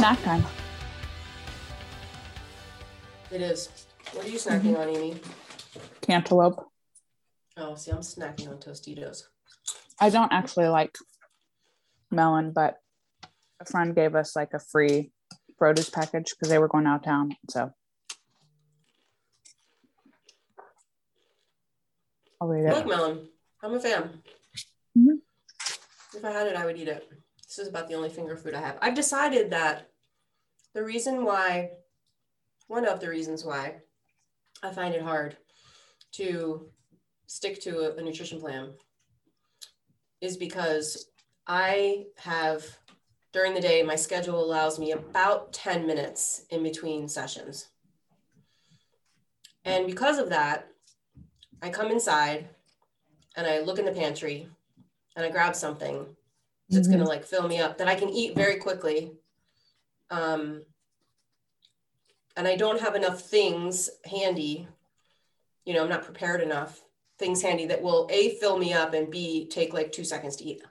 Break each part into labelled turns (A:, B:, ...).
A: Snack time.
B: It is. What are you snacking on, Amy?
A: Cantaloupe.
B: Oh, see, I'm snacking on Tostitos.
A: I don't actually like melon, but a friend gave us like a free produce package because they were going out of town. So I'll
B: I
A: it.
B: like melon. I'm a fan.
A: Mhm.
B: If I had it, I would eat it. This is about the only finger food I have. I've decided that the reason why, one of the reasons why I find it hard to stick to a, a nutrition plan is because I have, during the day, my schedule allows me about 10 minutes in between sessions. And because of that, I come inside and I look in the pantry and I grab something that's
A: Mhm.
B: gonna like fill me up that I can eat very quickly. Um, and I don't have enough things handy. You know, I'm not prepared enough things handy that will a fill me up and b take like two seconds to eat.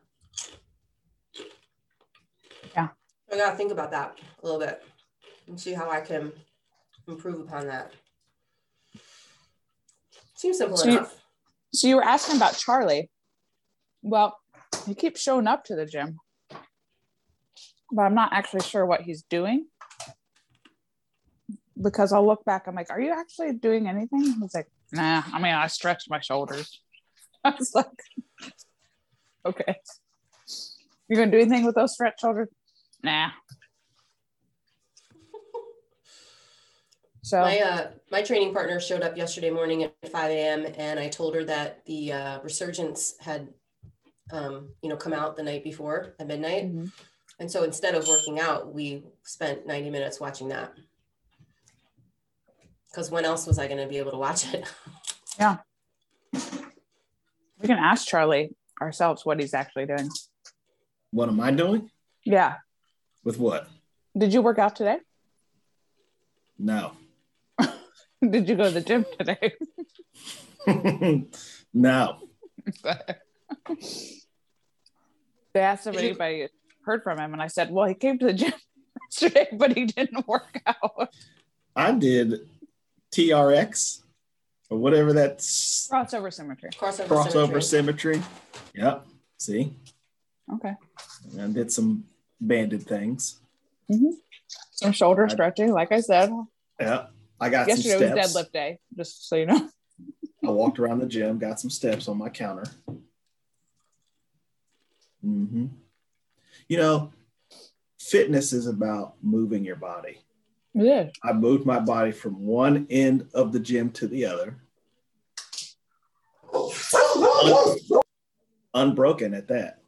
A: Yeah.
B: I gotta think about that a little bit and see how I can improve upon that. Seems simple
A: So you-
B: enough.
A: So you were asking about Charlie. Well, he keeps showing up to the gym, but I'm not actually sure what he's doing. Because I'll look back, I'm like, are you actually doing anything? He's like, nah, I mean, I stretched my shoulders. I was like, okay. You're going to do anything with those stretched shoulders? Nah. So,
B: My uh, my training partner showed up yesterday morning at 5 a.m. and I told her that the uh, resurgence had, um, you know, come out the night before at midnight.
A: Mhm.
B: And so instead of working out, we spent 90 minutes watching that. Because when else was I going to be able to watch it? Yeah.
A: We can ask Charlie ourselves what he's actually doing.
C: What am I doing?
A: Yeah.
C: With what?
A: Did you work out today?
C: No.
A: Did you go to the gym today?
C: no.
A: they asked if anybody heard from him, and I said, "Well, he came to the gym yesterday, but he didn't work out."
C: I did TRX or whatever that's
A: Crossover symmetry.
B: Crossover,
C: crossover
B: symmetry.
C: symmetry. Yep. See?
A: Okay.
C: I did some banded things.
A: Some shoulder
C: I-
A: stretching, like I said.
C: Yeah. I got
A: Yesterday
C: some
A: was deadlift day, just so you know.
C: I walked around the gym, got some steps on my counter. hmm You know, fitness is about moving your body.
A: Yeah.
C: I moved my body from one end of the gym to the other. Unbroken at that.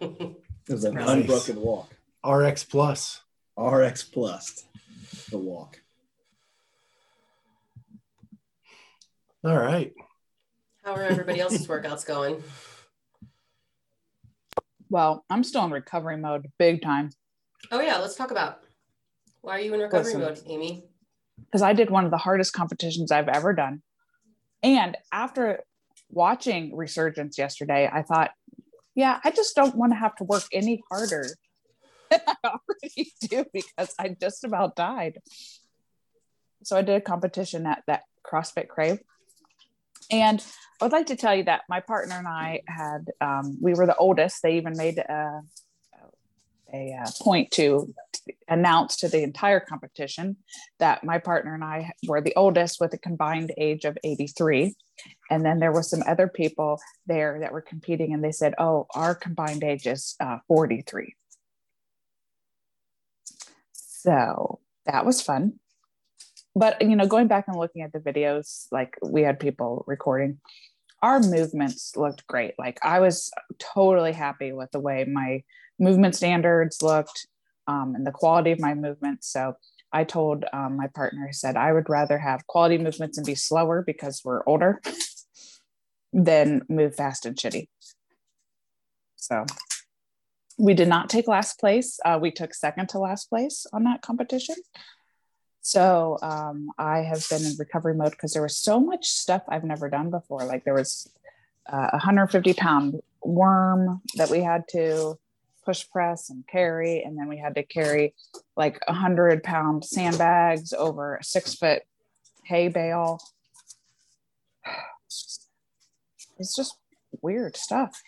C: It was an
D: Nice.
C: unbroken walk.
D: RX Plus.
C: RX plus the walk.
D: All right.
B: How are everybody else's workouts going?
A: Well, I'm still in recovery mode, big time,
B: Oh yeah, let's talk about. Why are you in recovery
A: Listen.
B: mode, Amy?
A: because I did one of the hardest competitions I've ever done. And after watching Resurgence yesterday, I thought, yeah, I just don't want to have to work any harder than I already do because I just about died. So I did a competition at that CrossFit Crave. And I would like to tell you that my partner and I had, um, we were the oldest. They even made a, a point to announce to the entire competition that my partner and I were the oldest with a combined age of 83. And then there were some other people there that were competing, and they said, Oh, our combined age is uh, 43. So that was fun. But, you know, going back and looking at the videos, like we had people recording, our movements looked great. Like I was totally happy with the way my movement standards looked um, and the quality of my movements. So I told um, my partner, I said, I would rather have quality movements and be slower because we're older than move fast and shitty. So we did not take last place. Uh, we took second to last place on that competition. So um, I have been in recovery mode because there was so much stuff I've never done before. Like there was uh, a 150 pound worm that we had to push press and carry, and then we had to carry like a hundred pound sandbags over a six foot hay bale. It's just weird stuff.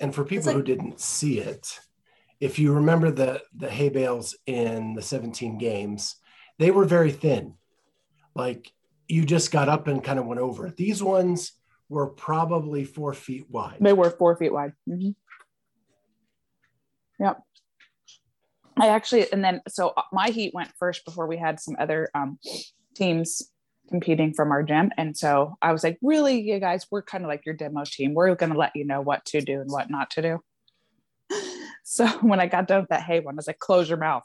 E: And for people
B: like-
E: who didn't see it, if you remember the the hay bales in the 17 games, they were very thin. Like you just got up and kind of went over. it. These ones were probably four feet wide.
A: They were four feet wide. Mhm. Yep. I actually, and then so uh, my heat went first before we had some other um, teams competing from our gym. And so I was like, really, you guys, we're kind of like your demo team. We're going to let you know what to do and what not to do. So when I got done with that hay one, I was like, close your mouth.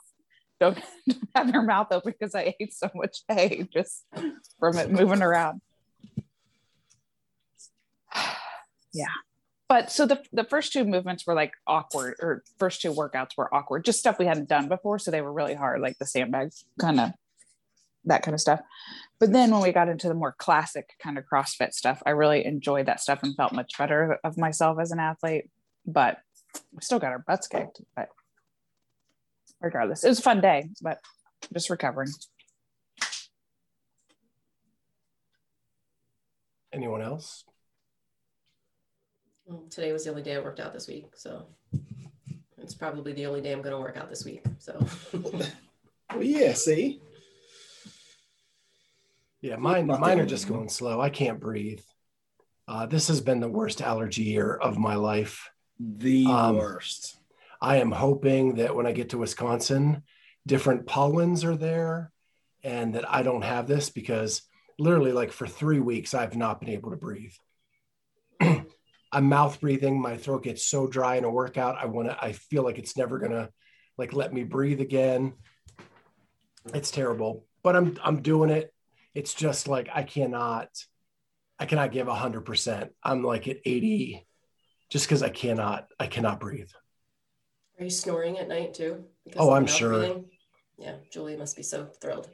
A: Don't, have your mouth open because I ate so much hay just from it moving around. yeah but so the, the first two movements were like awkward or first two workouts were awkward just stuff we hadn't done before so they were really hard like the sandbags kind of that kind of stuff but then when we got into the more classic kind of crossfit stuff i really enjoyed that stuff and felt much better of myself as an athlete but we still got our butts kicked but regardless it was a fun day but just recovering
E: Anyone else?
B: Well, today was the only day I worked out this week, so it's probably the only day I'm going to work out this week. So
C: Well, yeah, see?
E: Yeah, mine
C: Not
E: mine are just going slow. I can't breathe. Uh, this has been the worst allergy year of my life.
C: The
E: Um,
C: worst.
E: I am hoping that when I get to Wisconsin, different pollens are there and that I don't have this because literally, like for three weeks, I've not been able to breathe. I'm mouth breathing. My throat gets so dry in a workout. I want to, I feel like it's never going to like let me breathe again. It's terrible, but I'm, I'm doing it. It's just like I cannot, I cannot give a hundred percent. I'm like at 80 just because I cannot, I cannot breathe.
B: Are you snoring at night too? Because
E: Oh, I'm sure.
B: breathing? Yeah, Julie must be so thrilled.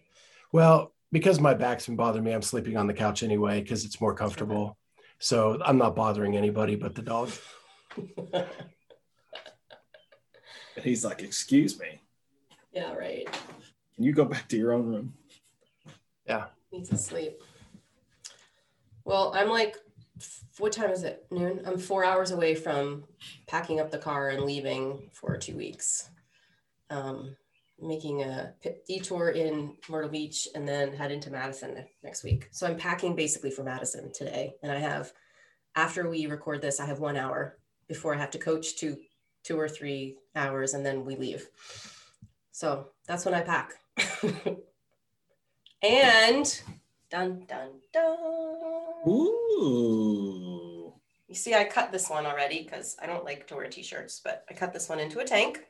E: Well, because my back's been bothering me, I'm sleeping on the couch anyway because it's more comfortable. So I'm not bothering anybody but the dog.
C: And he's like, Excuse me.
B: yeah, right.
C: Can you go back to your own room? Yeah.
B: Needs to sleep. Well, I'm like, what time is it? Noon. I'm four hours away from packing up the car and leaving for two weeks. Um, making a detour in Myrtle Beach and then head into Madison next week. So I'm packing basically for Madison today, and I have, after we record this, I have one hour before I have to coach two, two or three hours, and then we leave. So that's when I pack. and dun dun dun.
C: Ooh.
B: You see, I cut this one already because I don't like to wear t-shirts, but I cut this one into a tank.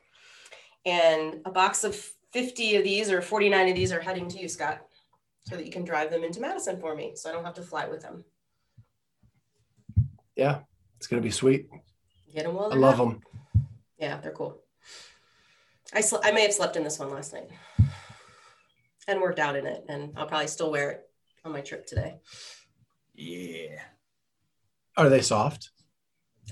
B: And a box of 50 of these or 49 of these are heading to you, Scott, so that you can drive them into Madison for me. So I don't have to fly with them.
E: Yeah, it's going to be sweet.
B: Get them while
E: I love
B: hot.
E: them.
B: Yeah, they're cool. I sl- I may have slept in this one last night and worked out in it, and I'll probably still wear it on my trip today.
C: Yeah.
E: Are they soft?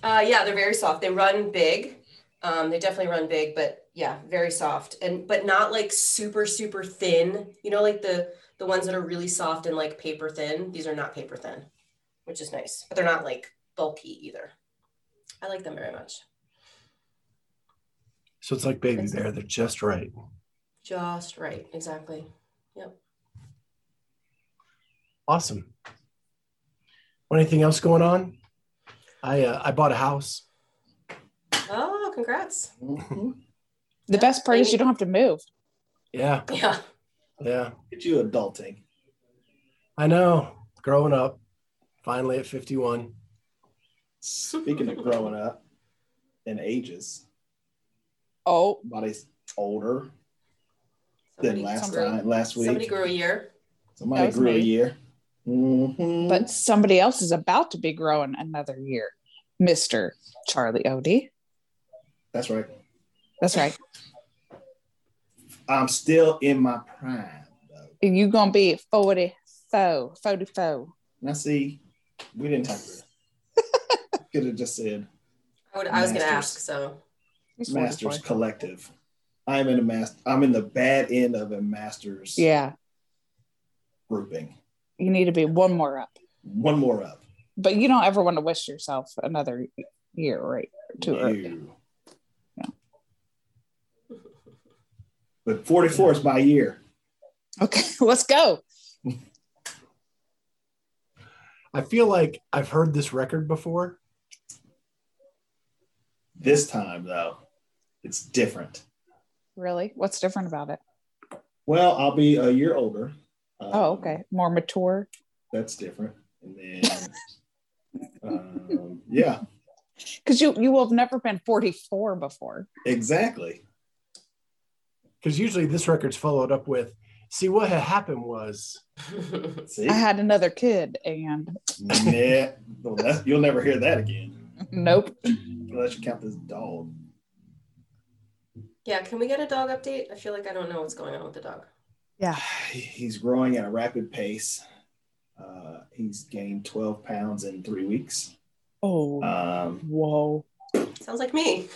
B: Uh, yeah, they're very soft. They run big. Um, they definitely run big, but yeah, very soft and but not like super super thin. You know, like the the ones that are really soft and like paper thin. These are not paper thin, which is nice, but they're not like bulky either. I like them very much.
E: So it's like baby bear. They're just right.
B: Just right. Exactly. Yep.
E: Awesome. Anything else going on? I uh, I bought a house.
B: Oh, congrats.
A: The
B: Yeah,
A: best part is you don't have to move.
E: Yeah,
B: Yeah.
E: yeah.
C: Get you adulting.
E: I know. Growing up, finally at 51.
C: Speaking of growing up in ages,
A: Oh,
C: somebody's older
B: Somebody,
C: than last
A: somebody-
C: time, last week.
B: somebody grew a year.
C: Somebody
A: That was
C: grew a year. Mhm.
A: but somebody else is about to be growing another year. Mr. Charlie Odie.
C: that's right.
A: That's right.
C: I'm still in my prime though.
A: You gonna be 44, 44.
C: Now see, we didn't have to. Could have just said
B: I, would, I was going to ask. So
C: Masters Collective. I'm in a master. I'm in the bad end of a Masters
A: Yeah,
C: grouping.
A: You need to be one more up.
C: One more up.
A: But you don't ever want to wish yourself another year, right? Too early. Yeah.
C: But 44 is my year.
A: Okay, let's go.
E: I feel like I've heard this record before.
C: This time, though, it's different.
A: Really? What's different about it?
C: Well, I'll be a year older. Um,
A: Oh, okay. More mature.
C: That's different. And then, um, yeah,
A: Because you you will have never been 44 before.
C: exactly.
E: Because usually this record's followed up with, see, what had happened was,
C: See?
A: I had another kid and
C: nah, well, that, you'll never hear that again
A: nope.
C: unless you count this dog.
B: yeah, can we get a dog update? I feel like I don't know what's going on with the dog.
A: Yeah.
C: He's growing at a rapid pace. Uh, he's gained 12 pounds in three weeks.
A: Oh,
C: Um,
A: whoa.
B: Sounds like me.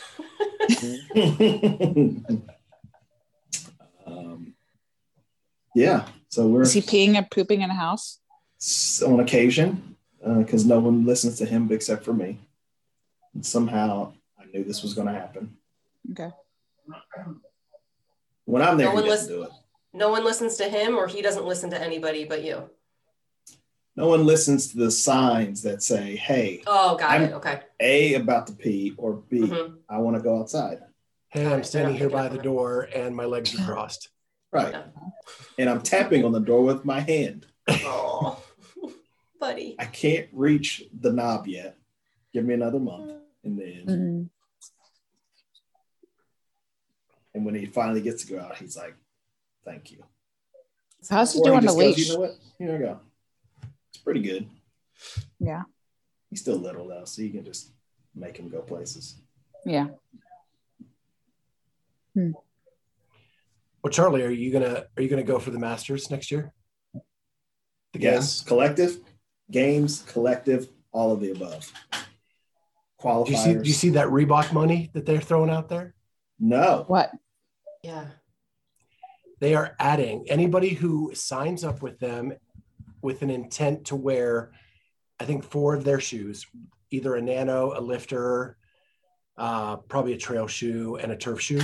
C: um, yeah, so we're
A: Is he peeing and pooping in a house?
C: on occasion because no one listens to him except for me. And somehow I knew this was going to happen.
A: Okay.
C: When I'm there,
B: No
C: he
B: one
C: doesn't
B: listen-
C: do it.
B: No one listens to him, or he doesn't listen to anybody but you.
C: No one listens to the signs that say, "Hey,
B: Oh, got
C: I'm-
B: it. Okay.
C: A about to pee," or B,
B: Mhm.
C: I want to go outside."
E: hey,
B: Got
E: I'm standing here by the
B: it.
E: door and my legs are crossed.
C: Right,
B: Yeah.
C: and I'm tapping on the door with my hand.
B: Oh, buddy.
C: I can't reach the knob yet. Give me another month, and then,
A: Mhm.
C: and when he finally gets to go out, he's like, "Thank you."
A: How's he
C: Or
A: doing on the
C: just goes,
A: leash?
C: you know what? Here I go. It's pretty good.
A: Yeah.
C: He's still little though, so you can just make him go places.
A: Yeah. Hmm.
E: Well, Charlie, are you gonna are you gonna go for the Masters next year? The
C: Yes, collective, games, collective, all of the above. Qualifiers.
E: Do you see do you see that Reebok money that they're throwing out there?
C: No.
A: What?
B: Yeah.
E: They are adding anybody who signs up with them with an intent to wear, I think, four of their shoes, either a nano, a lifter, uh, probably a trail shoe, and a turf shoe.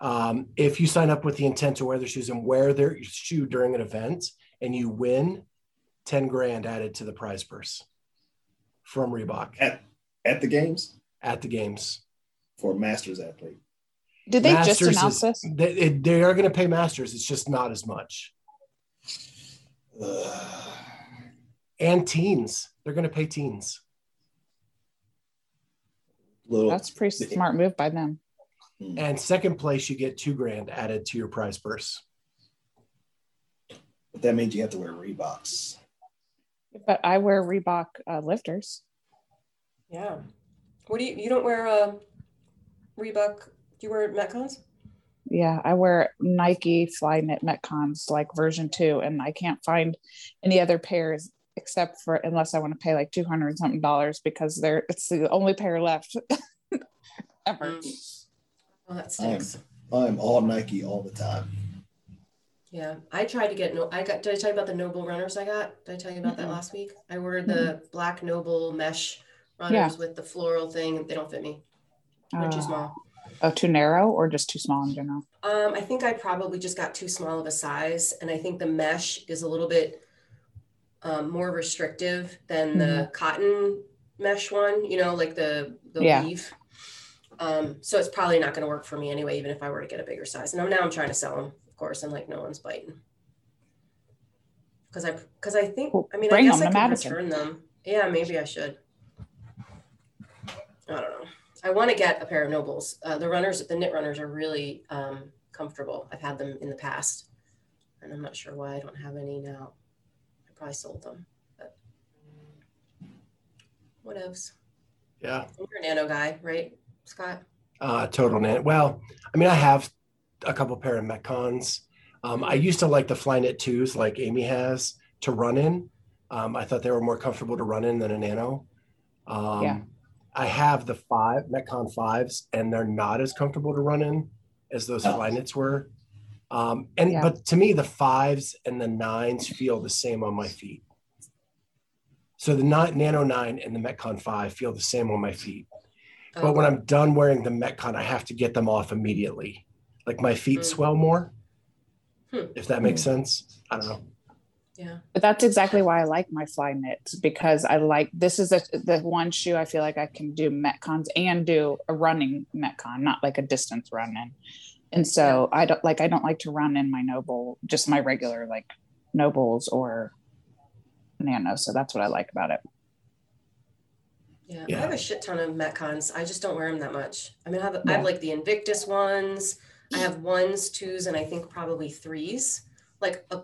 E: Um, if you sign up with the intent to wear their shoes and wear their shoe during an event and you win, 10 grand added to the prize purse from Reebok
C: At at the games
E: at the games.
C: for masters athlete.
A: Did they just announce
E: is-
A: this?
E: They, it- they are going to pay masters. It's just not as much.
C: Ugh.
E: And teens, they're going to pay teens.
C: little
A: That's a pretty smart move by them.
E: And second place, you get two grand added to your prize purse.
C: but that means you have to wear Reeboks.
A: But I wear Reebok uh, lifters.
B: Yeah. What do you? You don't wear a Reebok? Do you wear Metcons?
A: Yeah, I wear Nike Flyknit Metcons like version two, and I can't find any other pairs except for unless I want to pay like two hundred something dollars because they're it's the only pair left ever.
B: Mm. Oh, that stinks.
C: I'm all Nike all the time.
B: Yeah, I tried to get no. I got. Did I tell you about the NOBULL runners I got? Did I tell you about that
A: Mm-mm.
B: last week? I ordered the black NOBULL mesh runners
A: Yeah.
B: with the floral thing. They don't fit me. They're too
A: Oh.
B: small.
A: Oh, too narrow or just too small in general?
B: Um, I think I probably just got too small of a size, and I think the mesh is a little bit um, more restrictive than the cotton mesh one. You know, like the the
A: Yeah.
B: weave. Um, so it's probably not going to work for me anyway, even if I were to get a bigger size. And I'm, now I'm trying to sell them, of course, and like no one's biting. Because I because I think
A: Well,
B: I mean I guess
A: them
B: I could return them. Yeah, maybe I should. I don't know. I want to get a pair of NOBULLs. Uh, the runners, the knit runners, are really um, comfortable. I've had them in the past, and I'm not sure why I don't have any now. I probably sold them, but what else?
E: Yeah.
B: You're a nano guy, right, Scott?
E: Uh, total net. Well, I mean, I have a couple pair of Metcons. Um, I used to like the Flyknit twos, like Amy has, to run in. Um, I thought they were more comfortable to run in than a Nano. Um,
A: Yeah.
E: I have the five Metcon fives, and they're not as comfortable to run in as those
C: Oh.
E: Flyknits were. Um, and
A: Yeah.
E: but to me, the fives and the nines feel the same on my feet. So the ni- Nano nine and the Metcon five feel the same on my feet. But when I'm done wearing the Metcon, I have to get them off immediately. Like my feet
B: Mm.
E: swell more.
B: Hmm.
E: If that makes sense. I don't know.
B: Yeah,
A: But that's exactly why I like my fly knits because I like this is a, the one shoe I feel like I can do metcons and do a running metcon, not like a distance run in. And so I don't like I don't like to run in my NOBULL, just my regular like NOBULLs or nano. So that's what I like about it.
B: yeah,
E: Yeah.
B: I have a shit ton of Metcons. I just don't wear them that much. I mean, I have, I have like the Invictus ones. I have ones, twos, and I think probably threes. Like a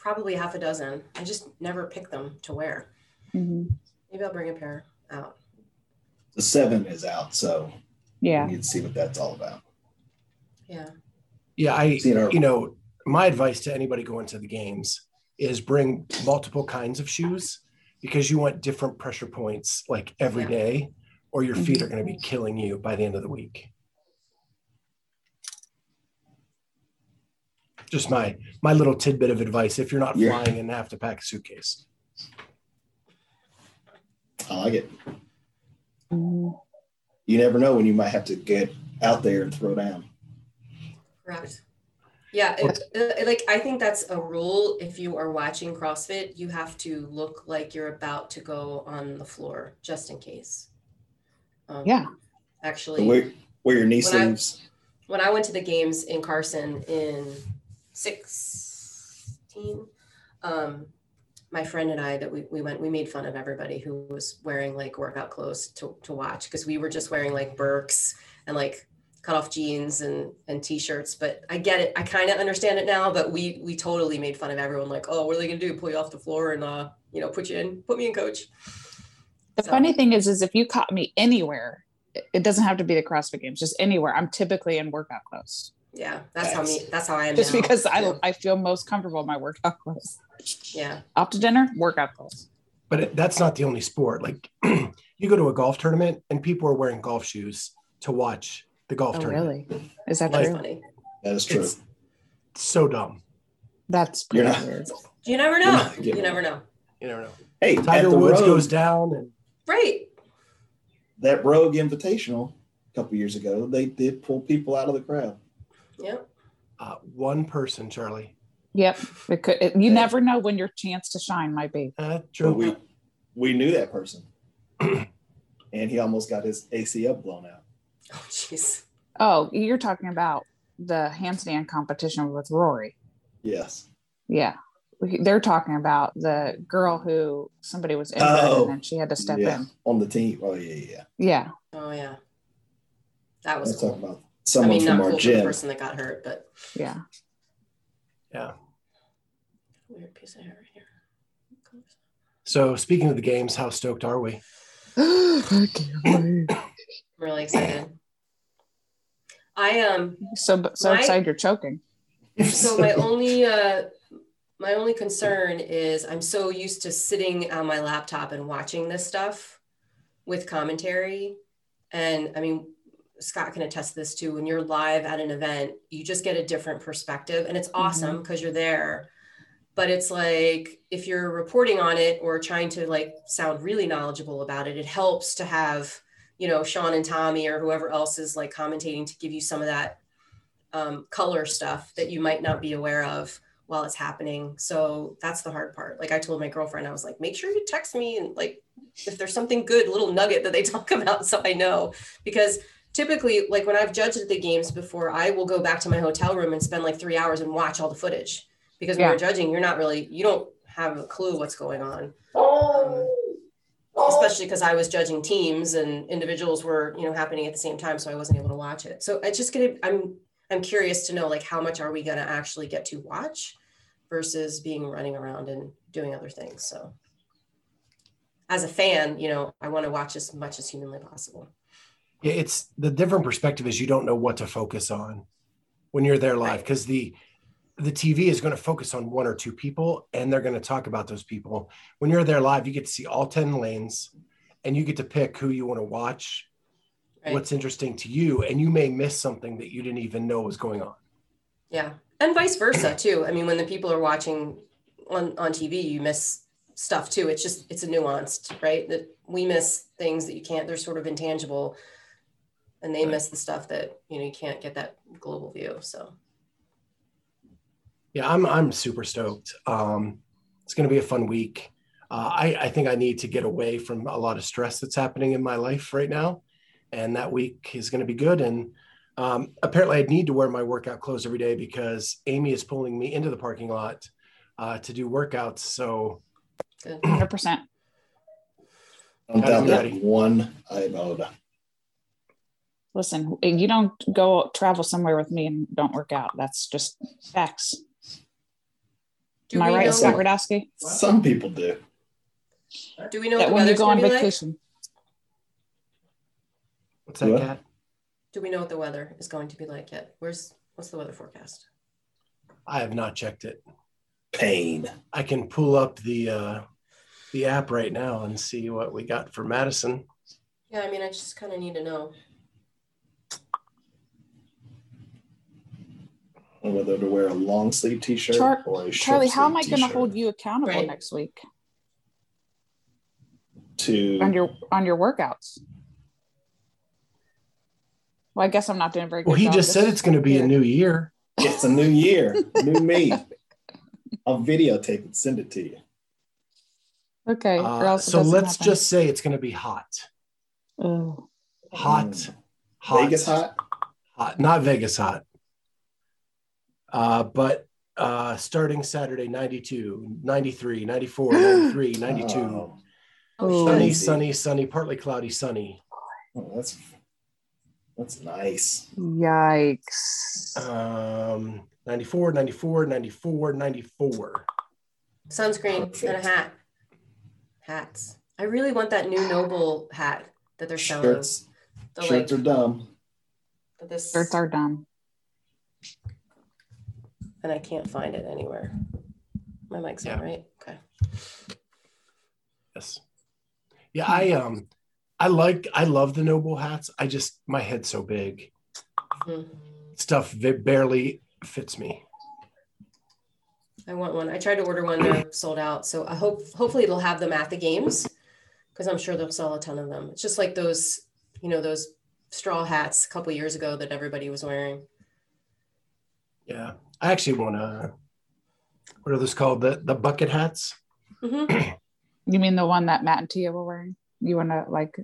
B: probably half a dozen. I just never pick them to wear.
A: Mhm.
B: Maybe I'll bring a pair out.
C: The seven is out, so
A: Yeah.
C: we need to see what that's all about.
B: Yeah.
E: Yeah, I
C: our-
E: you know, my advice to anybody going to the games is bring multiple kinds of shoes because you want different pressure points like every
B: Yeah.
E: day, or your feet are going to be killing you by the end of the week. Just my my little tidbit of advice if you're not
C: Yeah.
E: flying and have to pack a suitcase.
C: I like it. You never know when you might have to get out there and throw down.
B: Correct. Yeah, it, uh, like I think that's a rule. If you are watching CrossFit, you have to look like you're about to go on the floor, just in case. Um,
A: Yeah.
B: Actually,
C: Wear, wear your knee
B: When I-
C: sleeves.
B: when I went to the games in Carson in 16, um, my friend and I that we, we went, we made fun of everybody who was wearing like workout clothes to, to watch because we were just wearing like Birks and like cut off jeans and, and t-shirts. But I get it. I kind of understand it now, but we, we totally made fun of everyone like, oh, what are they going to do? Pull you off the floor and, uh, you know, put you in, put me in coach.
A: The
B: So-
A: funny thing is, is if you caught me anywhere, it doesn't have to be the CrossFit games, just anywhere. I'm typically in workout clothes.
B: Yeah. That's how me, that's how I am.
A: Just
B: now,
A: because I
B: too.
A: I feel most comfortable in my workout clothes.
B: yeah.
A: Off to dinner, workout clothes.
E: But it, that's not the only sport. Like you go to a golf tournament and people are wearing golf shoes to watch the golf
A: Oh,
E: tournament.
A: really? Is that
E: Like-
A: true?
B: funny.
C: That is true.
E: It's so dumb.
A: That's
C: You're
A: pretty
C: not-
A: weird.
B: You never know.
C: not getting
B: You never know.
E: You never know.
C: hey,
E: Tiger Woods
C: Rogue,
E: goes down and
B: Right.
C: that Rogue Invitational a couple years ago, they did pull people out of the crowd.
B: Yep.
E: uh, one person, Charlie.
A: Yep. It could, it, you
C: Yeah.
A: never know when your chance to shine might be.
E: Uh,
C: But
E: true.
C: we we knew that person, and he almost got his ACL blown out.
B: Oh, jeez.
A: Oh, you're talking about the handstand competition with Rory.
C: Yes.
A: Yeah. They're talking about the girl who somebody was injured
C: Oh,
A: and then she had to step
C: yeah.
A: in.
C: On the team. Oh yeah, yeah.
A: Yeah.
B: Oh yeah. That was cool.
C: talk about
B: I
C: someone
B: mean, not
C: from our
B: cool for the
C: gym.
B: person that got hurt, but
A: Yeah.
E: yeah.
B: weird piece of hair right here.
E: So speaking of the games, how stoked are we?
A: I can't wait.
B: I'm really excited. I um
A: So so
B: My-
A: excited you're choking.
B: so my only uh my only concern is I'm so used to sitting on my laptop and watching this stuff with commentary. And I mean, Scott can attest to this too. When you're live at an event, you just get a different perspective and it's awesome because you're there. But it's like if you're reporting on it or trying to like sound really knowledgeable about it, it helps to have, you know, Sean and Tommy or whoever else is like commentating to give you some of that um, color stuff that you might not be aware of while it's happening. So that's the hard part. Like I told my girlfriend, I was like, make sure you text me and like if there's something good, little nugget that they talk about, so I know. Because typically, like when I've judged the games before, I will go back to my hotel room and spend like three hours and watch all the footage. Because when
A: Yeah.
B: you're judging, you're not really, you don't have a clue what's going on. Um, especially because I was judging teams and individuals were, you know, happening at the same time, so I wasn't able to watch it. So I just gonna, I'm, I'm curious to know like how much are we gonna actually get to watch versus being running around and doing other things. So as a fan, you know, I want to watch as much as humanly possible.
E: Yeah, it's the different perspective is you don't know what to focus on when you're there live because the the TV is going to focus on one or two people and they're going to talk about those people. When you're there live, you get to see all 10 lanes and you get to pick who you want to watch,
B: Right.
E: what's interesting to you, and you may miss something that you didn't even know was going on.
B: Yeah. And vice versa too. I mean, when the people are watching on, on TV, you miss stuff too. It's just, it's a nuanced, right? That we miss things that you can't, they're sort of intangible and they
E: Right.
B: miss the stuff that, you know, you can't get that global view. So
E: Yeah, I'm I'm super stoked. Um, it's going to be a fun week. Uh, I I think I need to get away from a lot of stress that's happening in my life right now, and that week is going to be good. And um, apparently, I need to wear my workout clothes every day because Amy is pulling me into the parking lot uh, to do workouts. So
A: 100%.
C: Don't
E: Gotta
C: doubt
E: be
C: that
E: ready.
C: one iota.
A: Listen, you don't go travel somewhere with me and don't work out. That's just facts.
B: Do
A: Am I right,
B: know,
A: Scott Radowski?
C: Some people do.
B: do we know
A: That
B: what the
A: when you
B: weather's
A: go
B: going
A: on
B: to be like?
A: vacation.
E: what's that,
C: What?
E: Kat?
B: Do we know what the weather is going to be like yet? Where's, what's the weather forecast?
E: I have not checked it.
C: Pain.
E: I can pull up the uh, the app right now and see what we got for Madison.
B: Yeah. I mean, I just kind of need to know.
C: Or whether to wear a long sleeve t shirt
A: Char-
C: or a short
A: Charlie, how am I going to hold you accountable
B: Right.
A: next week
C: to
A: on your on your workouts? Well, I guess I'm not doing very good.
E: Well, he
A: job
E: just said it's going to be a new year.
C: It's a new year, new me. I'll videotape and send it to you.
A: Okay. or
E: Uh,
A: else
E: so let's
A: happen.
E: just say it's going to be hot.
A: Oh.
E: hot,
C: Mm.
E: hot,
C: Vegas hot.
E: hot, not Vegas hot. Uh, but uh, starting Saturday, 92, 93, 94, 93, 92.
C: Oh,
A: Oh.
E: sunny,
C: Crazy.
E: sunny, sunny, partly cloudy, sunny.
C: oh, that's that's nice.
A: Yikes.
E: Um, 94, 94, 94, 94.
B: Sunscreen and a hat. Hats. I really want that new NOBULL hat that they're showing.
C: Shirts,
B: The
C: shirts
B: like
C: are dumb.
B: this,
A: Shirts are dumb.
B: And I can't find it anywhere. My mic's on,
E: Yeah.
B: right? Okay.
E: Yes. Yeah, I um I like I love the NOBULL hats. I just my head's so big.
B: Hmm.
E: Stuff that barely fits me.
B: I want one. I tried to order one. They're sold out. So I hope hopefully they'll have them at the games because I'm sure they'll sell a ton of them. It's just like those, you know, those straw hats a couple years ago that everybody was wearing.
E: Yeah. I actually want to what are those called? The the bucket hats?
B: hmm
A: You mean the one that Matt and Tia were wearing? You want to like,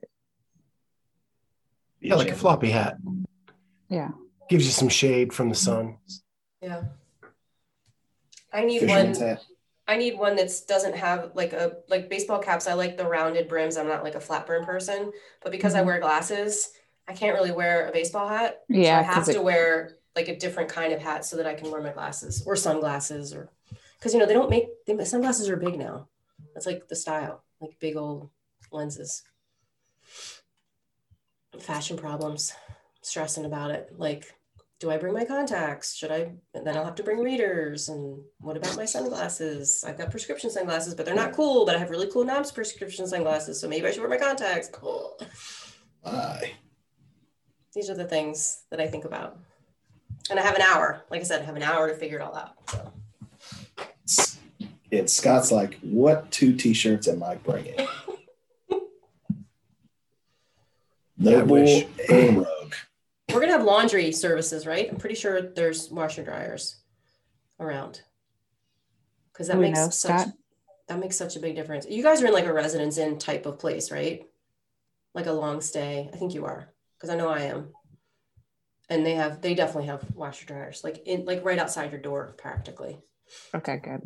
E: Yeah, like a floppy hat.
A: yeah.
E: Gives you some shade from the sun.
B: Yeah. I need
C: Fisherman's
B: one.
C: hat.
B: I need one that doesn't have like a like baseball caps. I like the rounded brims. I'm not like a flat brim person, but because I
A: Mhm.
B: wear glasses, I can't really wear a baseball hat. So
A: Yeah.
B: I have
A: 'cause
B: to
A: it-
B: wear like a different kind of hat so that I can wear my glasses or sunglasses or because you know they don't make they, sunglasses are big now. That's like the style, like big old lenses. Fashion problems, stressing about it. Like, do I bring my contacts? Should I? And then I'll have to bring readers. And what about my sunglasses? I've got prescription sunglasses, but they're not cool. But I have really cool knobs prescription sunglasses, so maybe I should wear my contacts.
C: Aye.
B: these are the things that I think about. And I have an hour. Like I said, I have an hour to figure it all out. So
C: And Scott's like, what two t-shirts am I bringing? Noble
E: wish.
C: and Rogue.
B: We're gonna have laundry services, right? I'm pretty sure there's washer dryers around. Because that
A: we
B: makes
A: know,
B: such
A: Scott?
B: that makes such a big difference. You guys are in like a residence inn type of place, right? Like a long stay. I think you are, because I know I am. And they have they definitely have washer dryers, like in like right outside your door, practically.
A: Okay, good.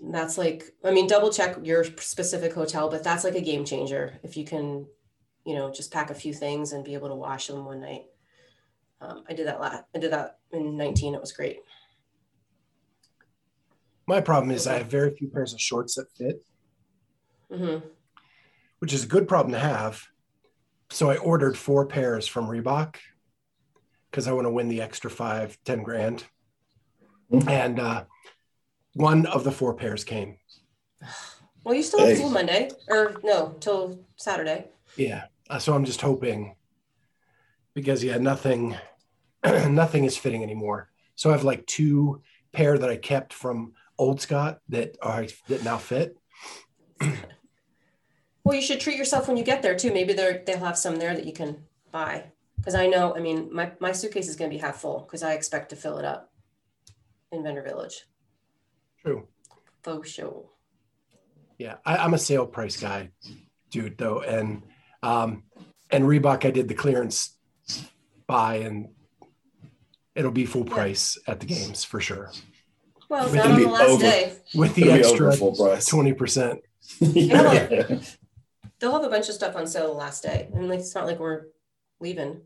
B: That's like, I mean, double check your specific hotel, but that's like a game changer if you can, you know, just pack a few things and be able to wash them one night. Um, I did that last. I did that in 19. It was great.
E: My problem is I have very few pairs of shorts that fit,
B: hmm
E: which is a good problem to have. So I ordered four pairs from Reebok because I want to win the extra five, 10 grand.
C: Mhm.
E: And uh, one of the four pairs came.
B: Well, you still have
C: Hey.
B: till Monday, or no, till Saturday.
E: Yeah. Uh, so I'm just hoping because yeah, nothing, nothing is fitting anymore. So I have like two pair that I kept from Old Scott that are that now fit.
B: Well, you should treat yourself when you get there too. Maybe they they'll have some there that you can buy. Because I know, I mean, my, my suitcase is going to be half full because I expect to fill it up in Vendor Village.
E: True.
B: Faux show.
E: Yeah, I, I'm a sale price guy, dude. Though, and um, and Reebok, I did the clearance buy, and it'll be full
B: Yeah.
E: price at the games for sure
B: Well,
E: It'll
B: not on the last
C: over.
B: day.
E: with the extra
C: full price.
E: twenty percent.
C: yeah.
B: They'll have a bunch of stuff on sale the last day. And like, it's not like we're leaving.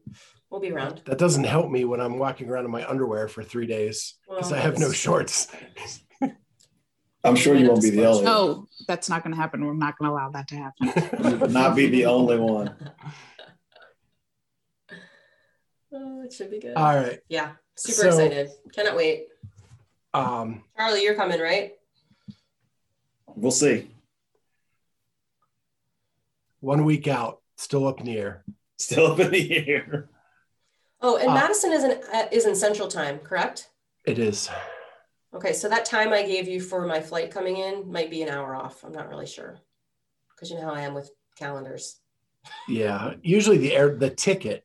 B: We'll be around.
E: That doesn't help me when I'm walking around in my underwear for three days because
B: Well,
E: I have no shorts.
C: I'm sure you won't be the only one.
A: No, that's not going to happen. We're not going to allow that to happen.
C: Not be the only one.
B: Oh, it should be good.
E: All right.
B: yeah, super
E: So-
B: excited. Cannot wait.
E: Um,
B: Charlie, you're coming, right?
C: We'll see.
E: one week out, still up in the air.
C: Still up in the air.
B: Oh, and
E: Uh,
B: Madison is in uh, is in Central Time, correct?
E: It is.
B: Okay, so that time I gave you for my flight coming in might be an hour off. I'm not really sure. Because you know how I am with calendars.
E: Yeah. Usually the air the ticket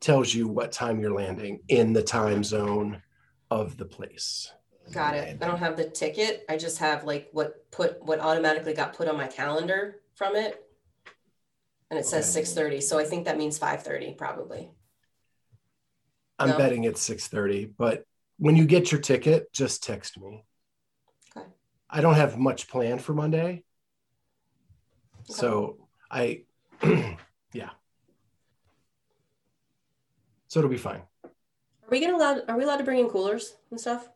E: tells you what time you're landing in the time zone of the place.
B: Got it. I don't have the ticket. I just have like what put what automatically got put on my calendar from it. And it says 6:30. So I think that means 5:30 probably.
E: I'm
B: No.
E: betting it's 6:30, but when you get your ticket, just text me.
B: Okay.
E: I don't have much planned for Monday. So I yeah. So it'll be fine.
B: Are we gonna allowed are we allowed to bring in coolers and stuff?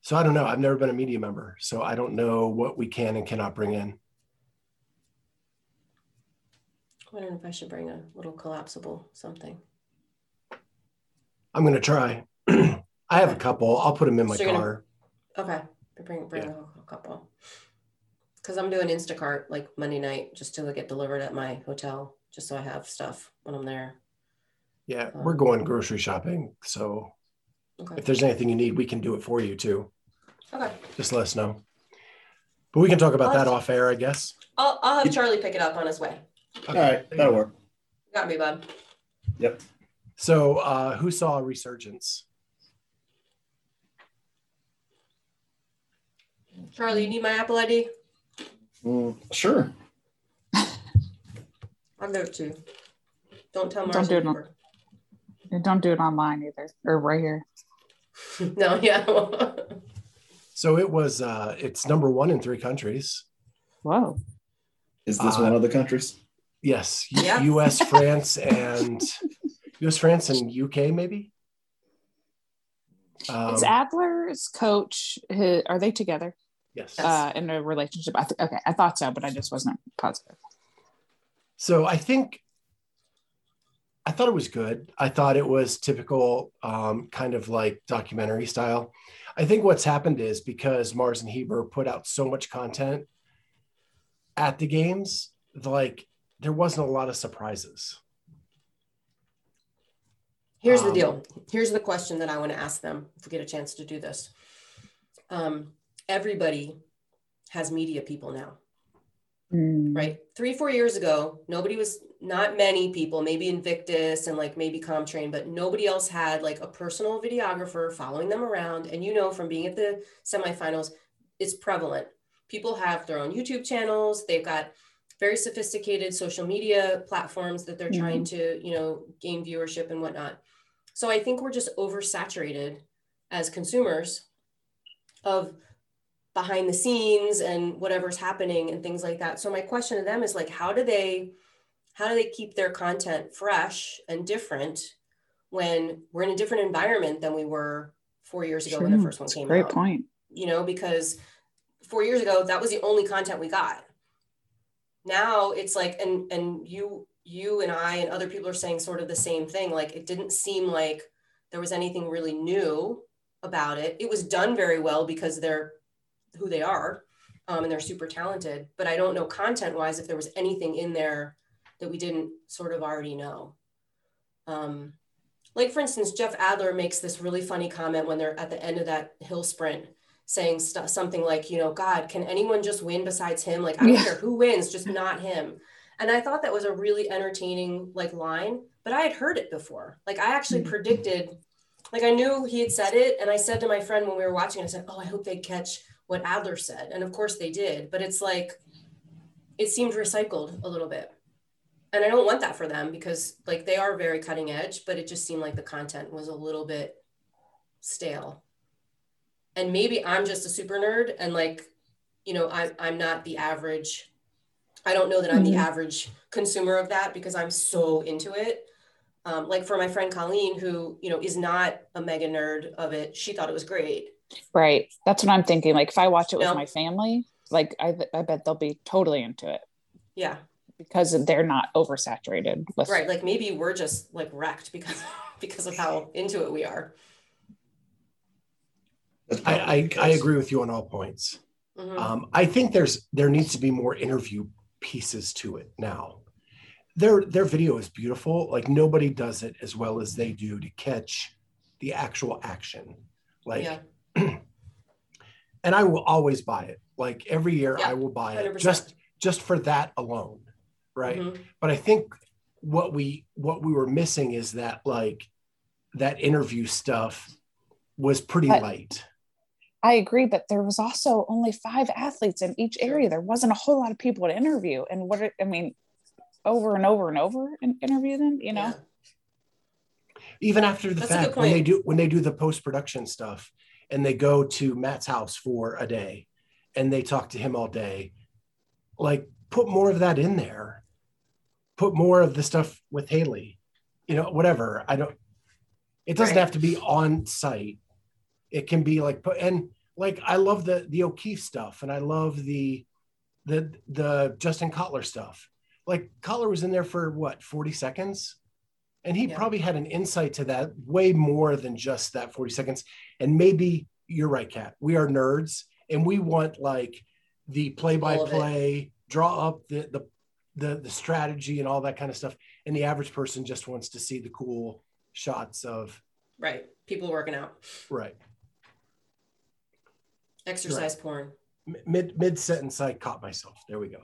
E: So I don't know. I've never been a media member, so I don't know what we can and cannot bring in.
B: I wonder if I should bring a little collapsible something.
E: I'm going to try. I have a couple. I'll put them in my
B: So you're gonna-
E: car.
B: Okay. Bring bring
E: Yeah.
B: a, couple. Because I'm doing Instacart like Monday night just to get delivered at my hotel, just so I have stuff when I'm there.
E: Yeah, um, we're going grocery shopping. So
B: Okay.
E: if there's anything you need, we can do it for you too.
B: Okay.
E: Just let us know. But we can talk about that
B: Awesome.
E: off air, I guess.
B: I'll I'll have Charlie pick it up on his way.
C: All right, that'll work.
B: Got me, bud. Yep.
E: So, uh, who saw a resurgence?
B: Charlie, you need my Apple ID?
C: Mm, sure.
B: I'm there too. Don't tell
A: Don't do it on- And don't do it online either, or right here.
B: no, yeah.
E: So it was. Uh, it's number one in three countries.
A: Whoa.
C: Is this
E: Uh,
C: one of the countries?
E: Yes, U-
B: Yeah.
E: U.S., France, and U.S., France, and U.K. Maybe. Um,
A: Is Adler's coach, hi- are they together
E: yes.
B: Yes.
A: uh, in a relationship? I th- okay, I thought so, but I just wasn't positive.
E: So I think I thought it was good. I thought it was typical, um, kind of like documentary style. I think what's happened is because Mars and Heber put out so much content at the games, like there wasn't a lot of surprises.
B: Here's the
E: Um,
B: deal. Here's the question that I want to ask them if we get a chance to do this. Um, everybody has media people now.
A: Mm.
B: right? Three, four years ago, nobody was, not many people, maybe Invictus and like maybe Comtrain, but nobody else had like a personal videographer following them around. And you know, from being at the semifinals, it's prevalent. People have their own YouTube channels, they've got very sophisticated social media platforms that they're
A: Mhm.
B: trying to, you know, gain viewership and whatnot. So I think we're just oversaturated as consumers of behind the scenes and whatever's happening and things like that. So my question to them is like, how do they, how do they keep their content fresh and different when we're in a different environment than we were four years ago when the first one
A: That's
B: came
A: great
B: out?
A: Great point.
B: You know, because four years ago that was the only content we got. Now it's like, and and you you and I and other people are saying sort of the same thing. Like it didn't seem like there was anything really new about it. It was done very well because they're who they are um, and they're super talented. But I don't know content wise if there was anything in there that we didn't sort of already know. Um, like for instance, Jeff Adler makes this really funny comment when they're at the end of that hill sprint, saying st- something like, you know, God, can anyone just win besides him? Like I don't
A: Yeah.
B: care who wins, just not him. And I thought that was a really entertaining like line, but I had heard it before. Like I actually
A: Mhm.
B: predicted, like I knew he had said it, and I said to my friend when we were watching, I said, "Oh, I hope they catch what Adler said," and of course they did. But it's like it seemed recycled a little bit, and I don't want that for them because like they are very cutting edge, but it just seemed like the content was a little bit stale. And maybe I'm just a super nerd, and like, you know, I'm I'm not the average. I don't know that I'm the
A: Mhm.
B: average consumer of that because I'm so into it. Um, like for my friend Colleen, who you know is not a mega nerd of it, she thought it was great.
A: Right. That's what I'm thinking. Like if I watch it with
B: No.
A: my family, like I, I bet they'll be totally into it
B: Yeah,
A: because they're not oversaturated with
B: right. Like maybe we're just like wrecked because because of how into it we are.
C: That's
E: I, I, I agree with you on all points.
B: Mhm.
E: Um, I think there's there needs to be more interview pieces to it now. Their their video is beautiful. Like nobody does it as well as they do to catch the actual action. Like,
B: yeah,
E: and I will always buy it. Like every year,
B: Yeah,
E: I will buy it
B: 100%.
E: just just for that alone, right?
B: Mhm.
E: But I think what we what we were missing is that like that interview stuff was pretty
A: But-
E: light.
A: I agree, but there was also only five athletes in each area. There wasn't a whole lot of people to interview. And what it- I mean, over and over and over and interview them, you know?
B: Yeah.
E: even after the
B: That's
E: fact when they do when they do the post production stuff and they go to Matt's house for a day and they talk to him all day like put more of that in there put more of the stuff with Haley you know whatever I don't it doesn't
B: Right.
E: have to be on site it can be like put and like I love the the O'Keefe stuff and I love the the the Justin Kotler stuff like Kotler was in there for what 40 seconds and he
B: Yeah.
E: probably had an insight to that way more than just that 40 seconds. And maybe you're right, Kat. We are nerds and we want like the play by play, draw up the, the, the, the strategy and all that kind of stuff. And the average person just wants to see the cool shots of,
B: Right. People working out,
E: right.
B: Exercise porn.
E: Mid, mid sentence, I caught myself. There we go.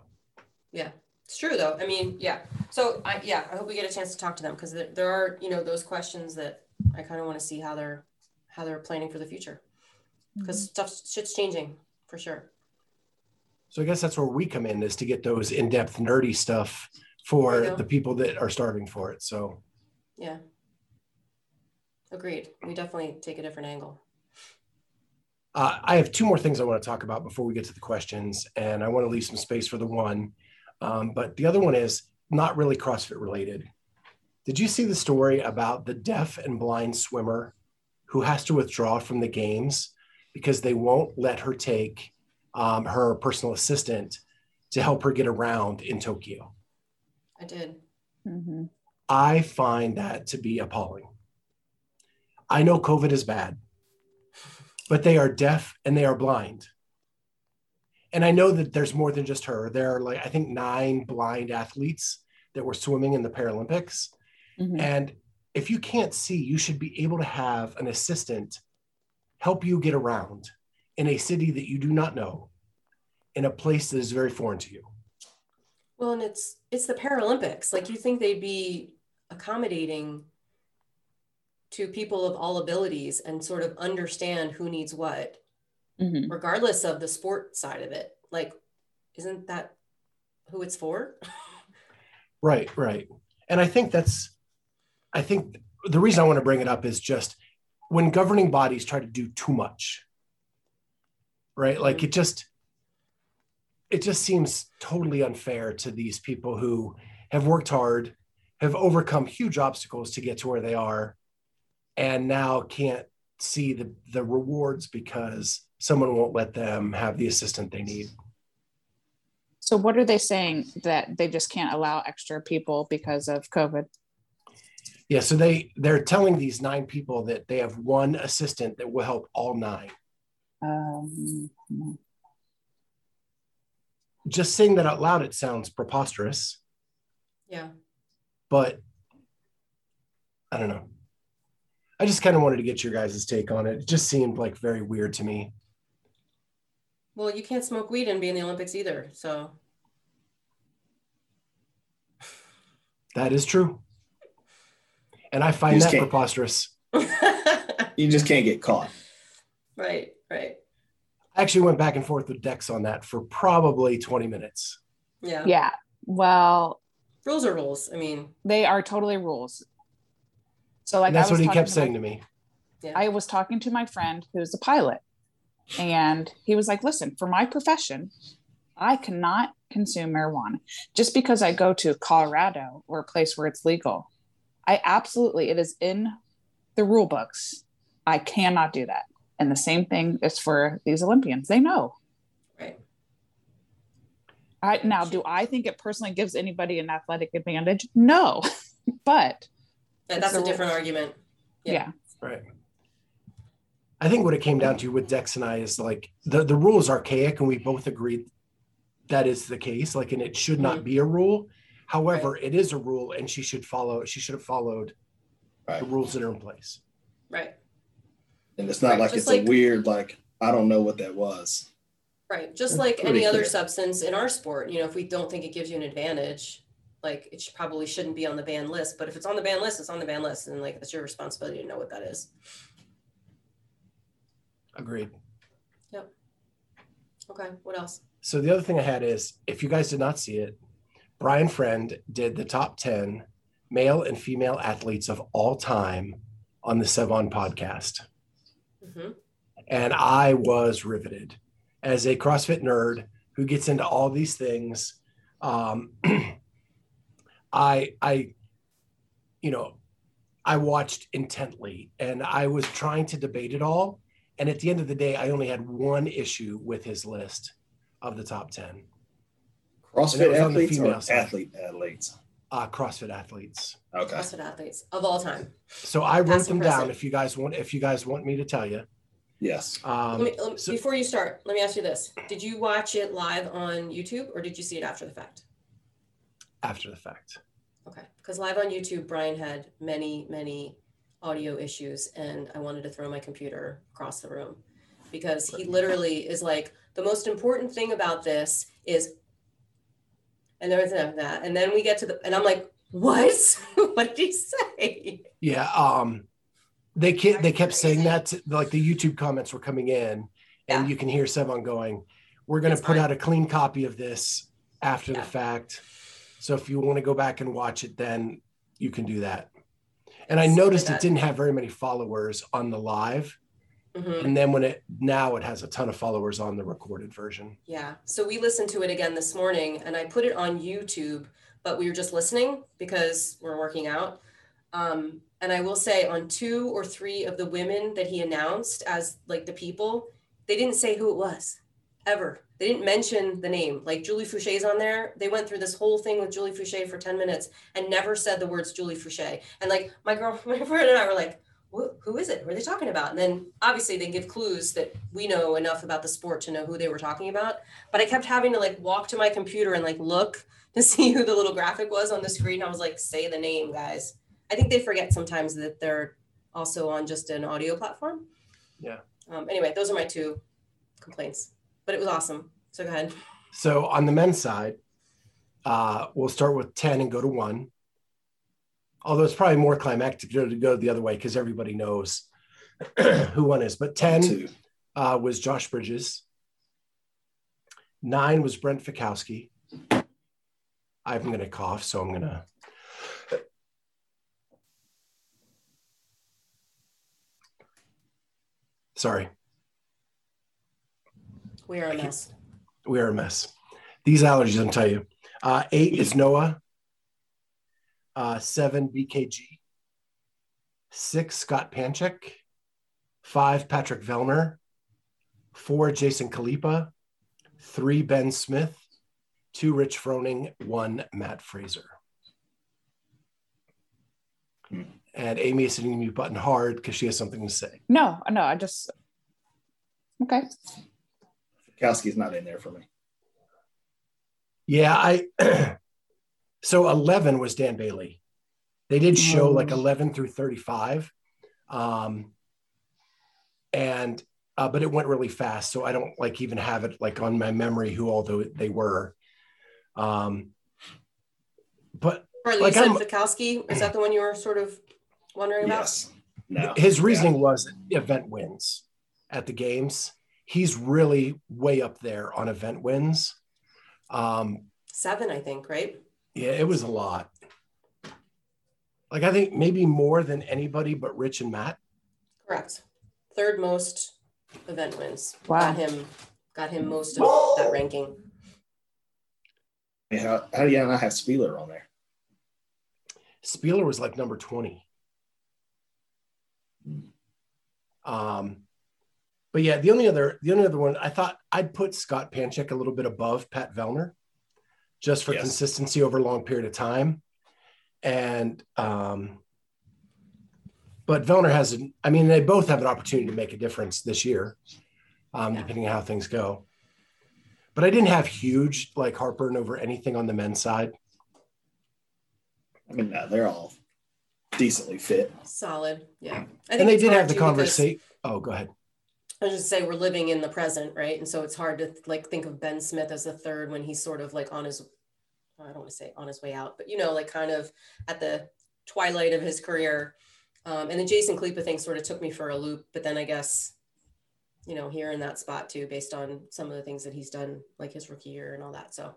B: Yeah, it's true though. I mean, yeah. So I, yeah, I hope we get a chance to talk to them because there, there are, you know, those questions that I kind of want to see how they're, how they're planning for the future mm-hmm. because stuff, shit's changing for sure.
E: So I guess that's where we come in is to get those in-depth nerdy stuff for the people that are starving for it. So
B: Yeah. Agreed. We definitely take a different angle.
E: Uh, I have two more things I want to talk about before we get to the questions, and I want to leave some space for the one. Um, but the other one is not really CrossFit related. Did you see the story about the deaf and blind swimmer who has to withdraw from the games because they won't let her take um, her personal assistant to help her get around in Tokyo?
B: I did.
A: Mhm.
E: I find that to be appalling. I know COVID is bad, but they are deaf and they are blind. And I know that there's more than just her. There are like, I think, nine blind athletes that were swimming in the Paralympics.
A: Mhm.
E: And if you can't see, you should be able to have an assistant help you get around in a city that you do not know, in a place that is very foreign to you.
B: Well, and it's it's the Paralympics. Like you think they'd be accommodating to people of all abilities and sort of understand who needs what,
A: Mhm.
B: regardless of the sport side of it. Like, isn't that who it's for?
E: Right, right. And I think that's, I think the reason I want to bring it up is just when governing bodies try to do too much, right? Like it just, it just seems totally unfair to these people who have worked hard, have overcome huge obstacles to get to where they are, and now can't see the, the rewards because someone won't let them have the assistant they need.
A: So what are they saying that they just can't allow extra people because of COVID?
E: Yeah, so they they're telling these nine people that they have one assistant that will help all nine.
A: Um,
E: Just saying that out loud, it sounds preposterous,
B: yeah.
E: but I don't know. I just kind of wanted to get your guys' take on it. It just seemed like very weird to me.
B: Well, you can't smoke weed and be in the Olympics either. So
E: That is true. And I find that
C: can't-
E: preposterous.
C: You just can't get caught.
B: right, right.
E: I actually went back and forth with Dex on that for probably 20 minutes.
B: Yeah.
A: yeah. Well,
B: Rules are rules. I mean,
A: they are totally rules. So like
E: And that's
A: I was
E: what he kept
A: to
E: saying
A: my,
E: to me.
A: I was talking to my friend who's a pilot, and he was like, "Listen, for my profession, I cannot consume marijuana just because I go to Colorado or a place where it's legal. I absolutely it is in the rule books. I cannot do that. And the same thing is for these Olympians. They know.
B: right.
A: I now do I think it personally gives anybody an athletic advantage? No. but
B: Yeah,
A: It's
B: that's
A: the
B: a different argument. Yeah.
A: yeah.
E: Right. I think what it came down to with Dex and I is like the, the rule is archaic, and we both agreed that is the case. Like, and it should not mm-hmm. be a rule. However, it is a rule, and she should follow. She should have followed
C: Right.
E: the rules that are in place.
B: Right.
C: And it's not
B: Right,
C: like
B: just
C: it's
B: like-
C: a weird, like, I don't know what that was.
B: Right. Just
C: That's
B: like
C: pretty
B: any other substance in our sport, you know, if we don't think it gives you an advantage, like it should, probably shouldn't be on the ban list. But if it's on the ban list, it's on the ban list. And like, it's your responsibility to know what that is.
E: Agreed. Yep.
B: Okay. What else?
E: So the other thing I had is, if you guys did not see it, Brian Friend did the top ten male and female athletes of all time on the Sevan podcast.
B: hmm
E: and I was riveted as a CrossFit nerd who gets into all these things. Um, I, I, you know, I watched intently, and I was trying to debate it all. And at the end of the day, I only had one issue with his list of the top ten
C: CrossFit
E: was on the
C: athletes or
E: side.
C: athlete athletes?
E: uh, CrossFit athletes.
C: Okay.
B: CrossFit athletes of all time.
E: So I wrote
B: That's
E: them down. If you guys want, if you guys want me to tell you,
C: Yes.
E: um,
B: Let me, let me-
E: so-
B: before you start, let me ask you this: Did you watch it live on YouTube or did you see it after the fact?
E: After the fact.
B: Okay, because live on YouTube, Brian had many, many audio issues, and I wanted to throw my computer across the room because he literally is like, the most important thing about this is, and there was enough of that, and then we get to the, and I'm like, what? what did he say?
E: Yeah, um, they kept they kept saying that to, like the YouTube comments were coming in, and
B: Yeah.
E: you can hear Sevan going, "We're going to put
B: fine.
E: out a clean copy of this after
B: Yeah.
E: the fact." So if you want to go back and watch it, then you can do that. And I noticed it didn't have very many followers on the live,
B: Mhm.
E: and then when it now it has a ton of followers on the recorded version.
B: Yeah. So we listened to it again this morning and I put it on YouTube, but we were just listening because we're working out. Um, and I will say on two or three of the women that he announced as like the people, they didn't say who it was ever. They didn't mention the name. Like Julie Foucher's on there. They went through this whole thing with Julie Foucher for 10 minutes and never said the words Julie Foucher. And like my girl, my friend and I were like, who is it? Who are they talking about? And then obviously they give clues that we know enough about the sport to know who they were talking about. But I kept having to like walk to my computer and like look to see who the little graphic was on the screen. I was like, say the name, guys. I think they forget sometimes that they're also on just an audio platform.
E: Yeah.
B: Um, anyway, those are my two complaints, but it was awesome. So go ahead.
E: So on the men's side, Uh, we'll start with 10 and go to one. Although it's probably more climactic to go the other way because everybody knows who one is. But 10 uh, was Josh Bridges. Nine was Brent Fikowski. I'm going to cough, so I'm going to. Sorry,
B: We are a mess.
E: we are a mess. These allergies, I'm telling you. Uh, eight is Noah. Uh, seven, BKG. Six, Scott Panchik. Five, Patrick Vellner. Four, Jason Khalipa. Three, Ben Smith. Two, Rich Froning. One, Matt Fraser.
C: Hmm.
E: And Amy is hitting the mute button hard because she has something to say.
A: No, no, I just okay.
C: Kowski's not in there for me.
E: Yeah, I so 11 was Dan Bailey. They did show
A: Oh.
E: like 11 through 35. Um and uh, but it went really fast, so I don't like even have it like on my memory who although they were. Um but
B: Charlie,
E: Like,
B: you said
E: I'm-
B: Fikowski. Is that the one you were sort of wondering about?
C: Yes. No.
E: his reasoning was event wins at the games. He's really way up there on event wins. Um
B: Seven, I think, right?
E: Yeah, it was a lot. Like I think maybe more than anybody but Rich and Matt.
B: Correct. Third most event wins.
A: Wow.
B: Got him got him most of that ranking.
C: Yeah, How, how do you not have Spealler on there?
E: Spealler was like number 20. Um, but yeah, the only other the only other one I thought I'd put Scott Panchik a little bit above Pat Vellner, just for
C: Yes.
E: consistency over a long period of time. And um, but Vellner has an, I mean, they both have an opportunity to make a difference this year, um,
B: Yeah.
E: depending on how things go. But I didn't have huge like heartburn over anything on the men's side.
C: I mean, no, they're all decently fit.
B: Solid. Yeah. I think
E: And they did have the
B: too
E: conversation. Oh, go ahead.
B: I was just say we're living in the present, right? And so it's hard to like think of Ben Smith as the third when he's sort of like on his I don't want to say on his way out, but you know, like kind of at the twilight of his career. Um, and the Jason Khalipa thing sort of took me for a loop, but then I guess, you know, here in that spot too, based on some of the things that he's done, like his rookie year and all that. So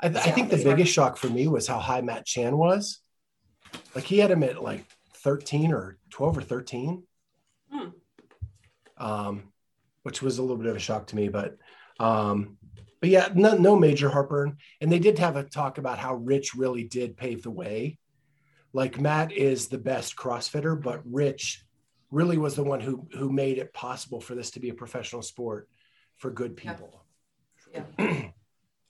E: I, I
B: Yeah,
E: think the biggest shock for me was how high Matt Chan was. Like he had him at like 13 or 12 or 13.
B: Hmm.
E: Um, which was a little bit of a shock to me, but um, but yeah, no, no major heartburn. And they did have a talk about how Rich really did pave the way. Like Matt is the best CrossFitter, but Rich really was the one who who made it possible for this to be a professional sport for good people.
B: Yeah.
E: people.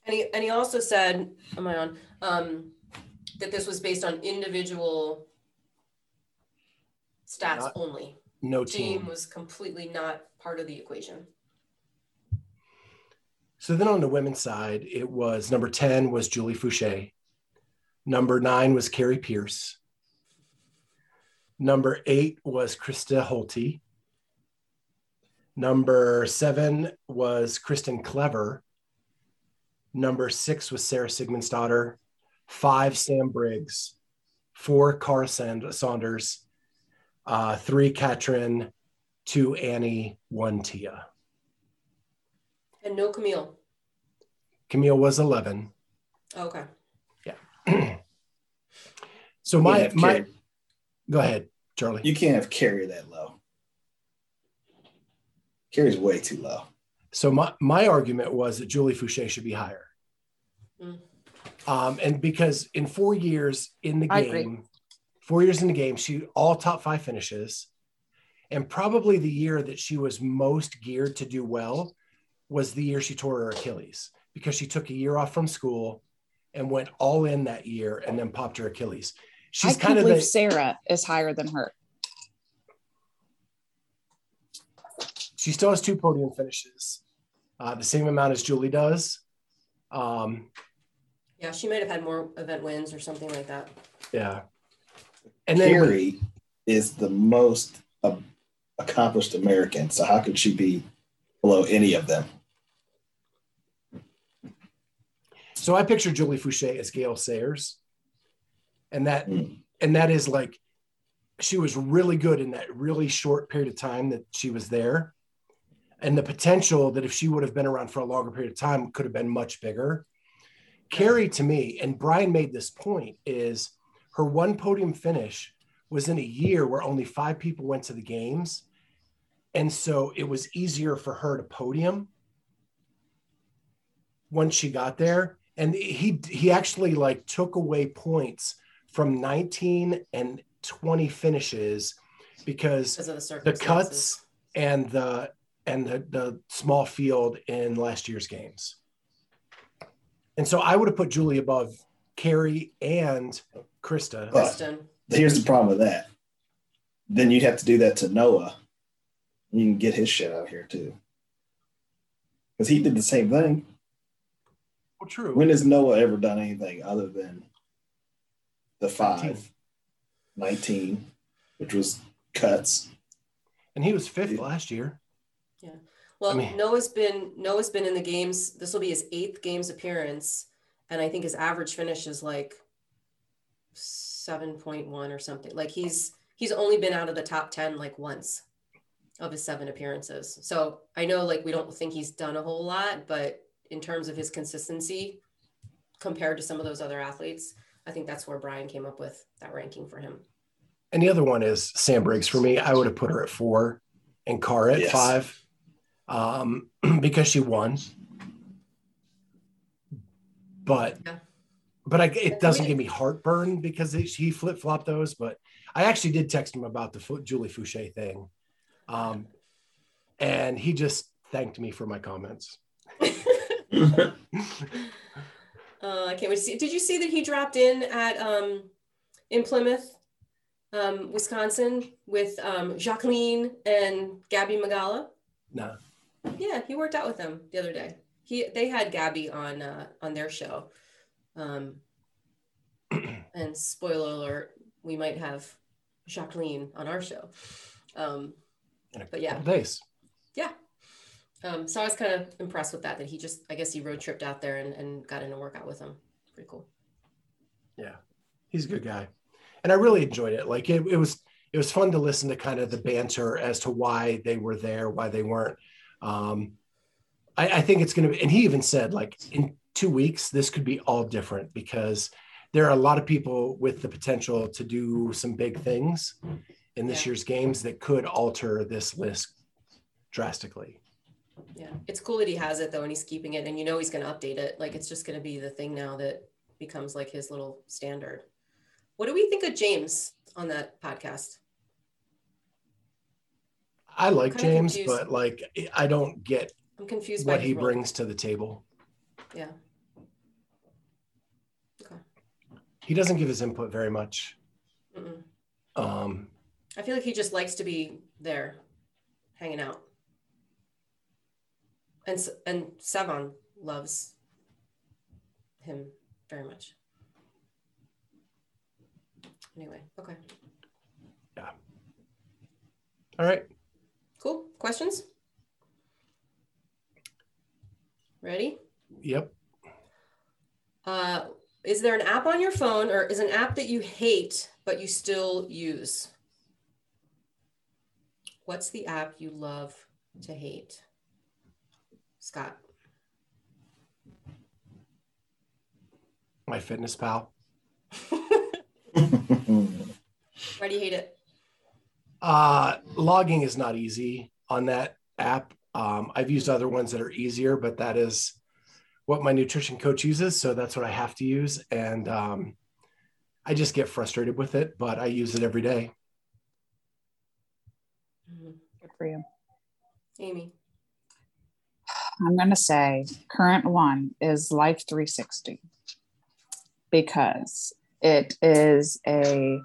B: and he and he also said, am I on? Um, that this was based on individual stats
E: Not-
B: only.
E: No
B: Team
E: team.
B: was completely not part of the equation.
E: So then on the women's side, it was number 10 was Julie Foucher. Number nine was Kari Pearce. Number eight was Krista Holte. Number seven was Kristan Clever. Number six was Sara Sigmundsdottir. Five, Sam Briggs. Four, Kara Sand- Saunders. Uh, three, Katrin. Two, Annie. One, Tia.
B: And no Camille.
E: Camille was 11.
B: Okay.
E: Yeah.
C: so
E: my my
C: Kari-
E: go ahead, Charlie.
C: you can't have Kari that low. Kari's way too low.
E: So my my argument was that Julie Foucher should be higher.
B: Mm.
E: Um, and because in four years in the game, four years in the game, she all top five finishes, and probably the year that she was most geared to do well was the year she tore her Achilles because she took a year off from school and went all in that year and then popped her Achilles.
A: I
E: She's
A: can't
E: kind of
A: believe
E: the,
A: Sarah is higher than her.
E: she still has two podium finishes, uh, the same amount as Julie does. Um,
B: Yeah, she might have had more event wins or something like that.
E: yeah. And then
C: Kari is the most uh, accomplished American. So how could she be below any of them?
E: So I picture Julie Foucher as Gale Sayers. And that
C: Mm.
E: and that is like she was really good in that really short period of time that she was there. And the potential that if she would have been around for a longer period of time could have been much bigger. Kari to me, and Brian made this point, is her one podium finish was in a year where only five people went to the games. And so it was easier for her to podium once she got there. And he he actually like took away points from 19 and 20 finishes because
B: because of the
E: the cuts and the and the, the small field in last year's games. And so I would have put Julie above Kari and Krista.
C: But-
B: Kristen.
C: Here's the problem with that. Then you'd have to do that to Noah. You can get his shit out here too. Because he did the same thing.
E: Oh, true.
C: When has Noah ever done anything other than the five,
E: 19.
C: 19, which was cuts?
E: And he was fifth last year. Yeah.
B: Well,
E: I mean-
B: Noah's been Noah's been in the games. This will be his eighth games appearance, and I think his average finish is like seven point one or something. Like he's he's only been out of the top ten like once of his seven appearances. So I know like we don't think he's done a whole lot, but in terms of his consistency compared to some of those other athletes, I think that's where Brian came up with that ranking for him.
E: And the other one is Sam Briggs for me. I would have put her at four and Kara at
C: Yes.
E: five um, because she won. But
B: Yeah.
E: But I, it doesn't give me heartburn because it, he flip flopped those. But I actually did text him about the Julie Foucher thing, um, and he just thanked me for my comments.
B: Uh, I can't wait to see. Did you see that he dropped in at um, in Plymouth, um, Wisconsin, with um, Jacqueline and Gabby Migala?
E: No,
B: Yeah, he worked out with them the other day. He they had Gabby on uh, on their show, um, and spoiler alert, we might have Jacqueline on our show. Um, But yeah.
E: days.
B: yeah. Um, so I was kind of impressed with that. That he just, I guess he road tripped out there and, and got in a workout with him. Pretty cool.
E: Yeah, he's a good guy, and I really enjoyed it. Like it, it was it was fun to listen to kind of the banter as to why they were there, why they weren't. Um, I, I think it's going to be, and he even said like in two weeks this could be all different because there are a lot of people with the potential to do some big things in this
B: Yeah.
E: year's games that could alter this list drastically.
B: Yeah, it's cool that he has it though, and he's keeping it, and you know he's going to update it. Like it's just going to be the thing now that becomes like his little standard. What do we think of James on that podcast?
E: I like James,
B: confused.
E: but like I don't get
B: I'm confused
E: what he brings to the table.
B: Yeah. Okay.
E: He doesn't give his input very much. Um,
B: I feel like he just likes to be there, hanging out. And and Sevan loves him very much. Anyway, okay, Yeah.
E: all right.
B: cool. Questions? Ready?
E: Yep.
B: Uh, is there an app on your phone or is an app that you hate but you still use? What's the app you love to hate? Scott.
E: MyFitnessPal.
B: Why do you hate it?
E: Uh, logging is not easy on that app. Um, I've used other ones that are easier, but that is what my nutrition coach uses. So that's what I have to use. And um, I just get frustrated with it, but I use it every day.
B: Mhm.
A: Good for you.
B: Amy.
A: I'm going to say current one is Life 360 because it is a